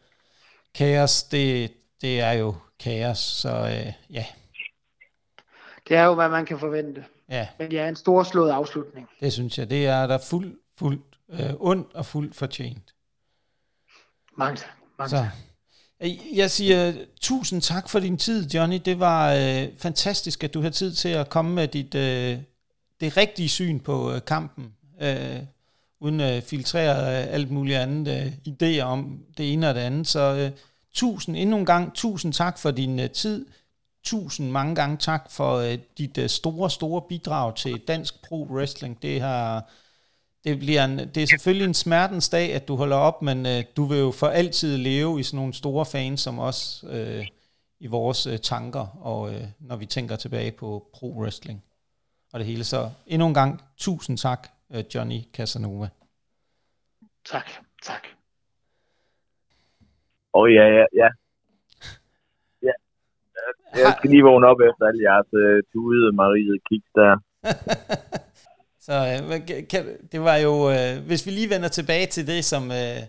kaos, det, det er jo kaos, så uh, ja. Det er jo, hvad man kan forvente. Ja. Men det er en storslået afslutning. Det synes jeg. Det er der fuldt, fuldt uh, ondt og fuldt fortjent. Mange tak. Mange så. Jeg siger tusind tak for din tid, Johnny. Det var øh, fantastisk, at du har tid til at komme med dit, øh, det rigtige syn på øh, kampen øh, uden at filtrere øh, alt muligt andet øh, idéer om det ene og det andet. Så øh, tusind, endnu en gang, tusind tak for din øh, tid. Tusind mange gange tak for øh, dit øh, store, store bidrag til dansk pro-wrestling. Det har... Det, bliver en, det er selvfølgelig en smertens dag, at du holder op, men øh, du vil jo for altid leve i sådan nogle store fans som os øh, i vores øh, tanker, og øh, når vi tænker tilbage på pro-wrestling og det hele. Så endnu en gang, tusind tak Øh, Johnny Casanova. Tak, tak. Åh oh, ja, ja, ja. ja. Jeg skal lige vågne op efter alle jeres uh, tude Marie kiks der. Så uh, kan, det var jo, uh, hvis vi lige vender tilbage til det, som uh,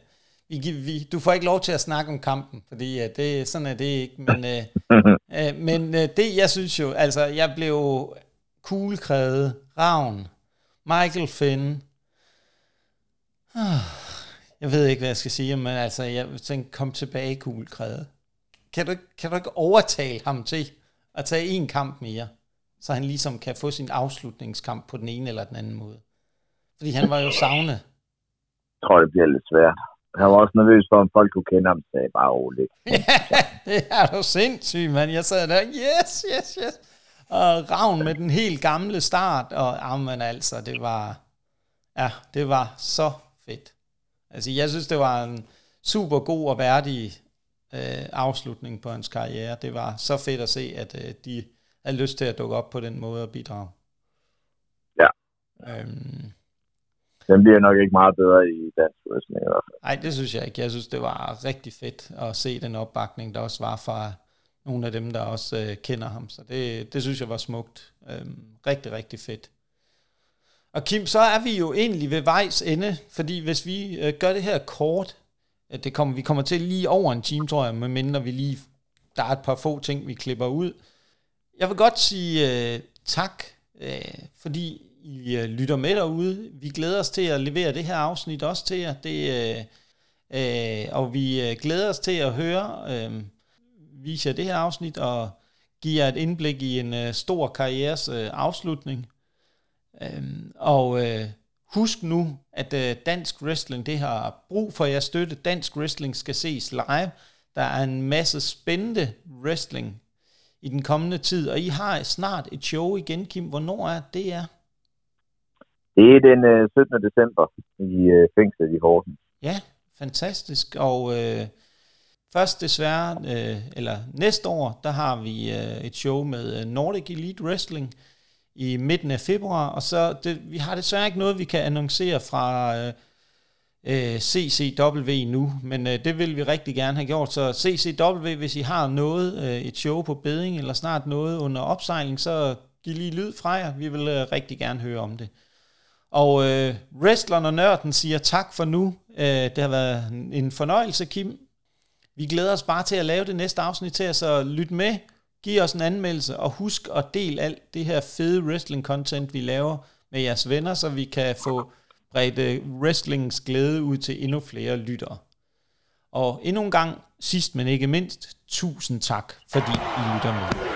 vi, vi, du får ikke lov til at snakke om kampen, fordi uh, det, sådan er det ikke, men, uh, uh, men uh, det, jeg synes jo, altså, jeg blev kuglekrævet, ravn, Michael Finn. Jeg ved ikke, hvad jeg skal sige, men altså, jeg tænker, kom tilbage, kuglekræde. Kan du, kan du ikke overtale ham til at tage en kamp mere, så han ligesom kan få sin afslutningskamp på den ene eller den anden måde? Fordi han var jo savnet. Jeg tror, det bliver lidt svært. Han var også nervøs for, om folk kunne kende ham, jeg bare roligt. ja, det er jo sindssygt, mand. Jeg sad der, yes, yes, yes og Ravn med den helt gamle start, og jamen altså, det var, ja, det var så fedt. Altså, jeg synes, det var en super god og værdig øh, afslutning på hans karriere. Det var så fedt at se, at øh, de havde lyst til at dukke op på den måde og bidrage. Ja. Øhm, den bliver nok ikke meget bedre i dansk wrestling i hvert fald. Nej, det synes jeg ikke. Jeg synes, det var rigtig fedt at se den opbakning, der også var fra nogle af dem, der også øh, kender ham. Så det, det synes jeg var smukt. Øhm, rigtig, rigtig fedt. Og Kim, så er vi jo egentlig ved vejs ende, fordi hvis vi øh, gør det her kort, øh, det kommer, vi kommer til lige over en time, tror jeg, medmindre vi lige, der er et par få ting, vi klipper ud. Jeg vil godt sige øh, tak, øh, fordi I øh, lytter med derude. Vi glæder os til at levere det her afsnit også til jer. Det, øh, øh, og vi øh, glæder os til at høre... Øh, vise jer det her afsnit og give jer et indblik i en øh, stor karrieres øh, afslutning. Øh, og øh, husk nu, at øh, dansk wrestling, det har brug for jeres støtte. Dansk wrestling skal ses live. Der er en masse spændende wrestling i den kommende tid, og I har snart et show igen, Kim. Hvornår er det er? Det er den øh, 17. december i øh, fængslet i Horsens. Ja, fantastisk. Og øh, Først desværre, øh, eller næste år, der har vi øh, et show med øh, Nordic Elite Wrestling i midten af februar, og så det, vi har desværre ikke noget, vi kan annoncere fra øh, øh, CCW nu, men øh, det vil vi rigtig gerne have gjort. Så CCW, hvis I har noget, øh, et show på beding, eller snart noget under opsejling, så giv lige lyd fra jer. Vi vil øh, rigtig gerne høre om det. Og øh, wrestleren og nørden siger tak for nu. Øh, det har været en fornøjelse, Kim. Vi glæder os bare til at lave det næste afsnit til jer, så lyt med, giv os en anmeldelse, og husk at del alt det her fede wrestling-content, vi laver med jeres venner, så vi kan få bredte wrestlings glæde ud til endnu flere lyttere. Og endnu en gang, sidst men ikke mindst, tusind tak, fordi I lytter med.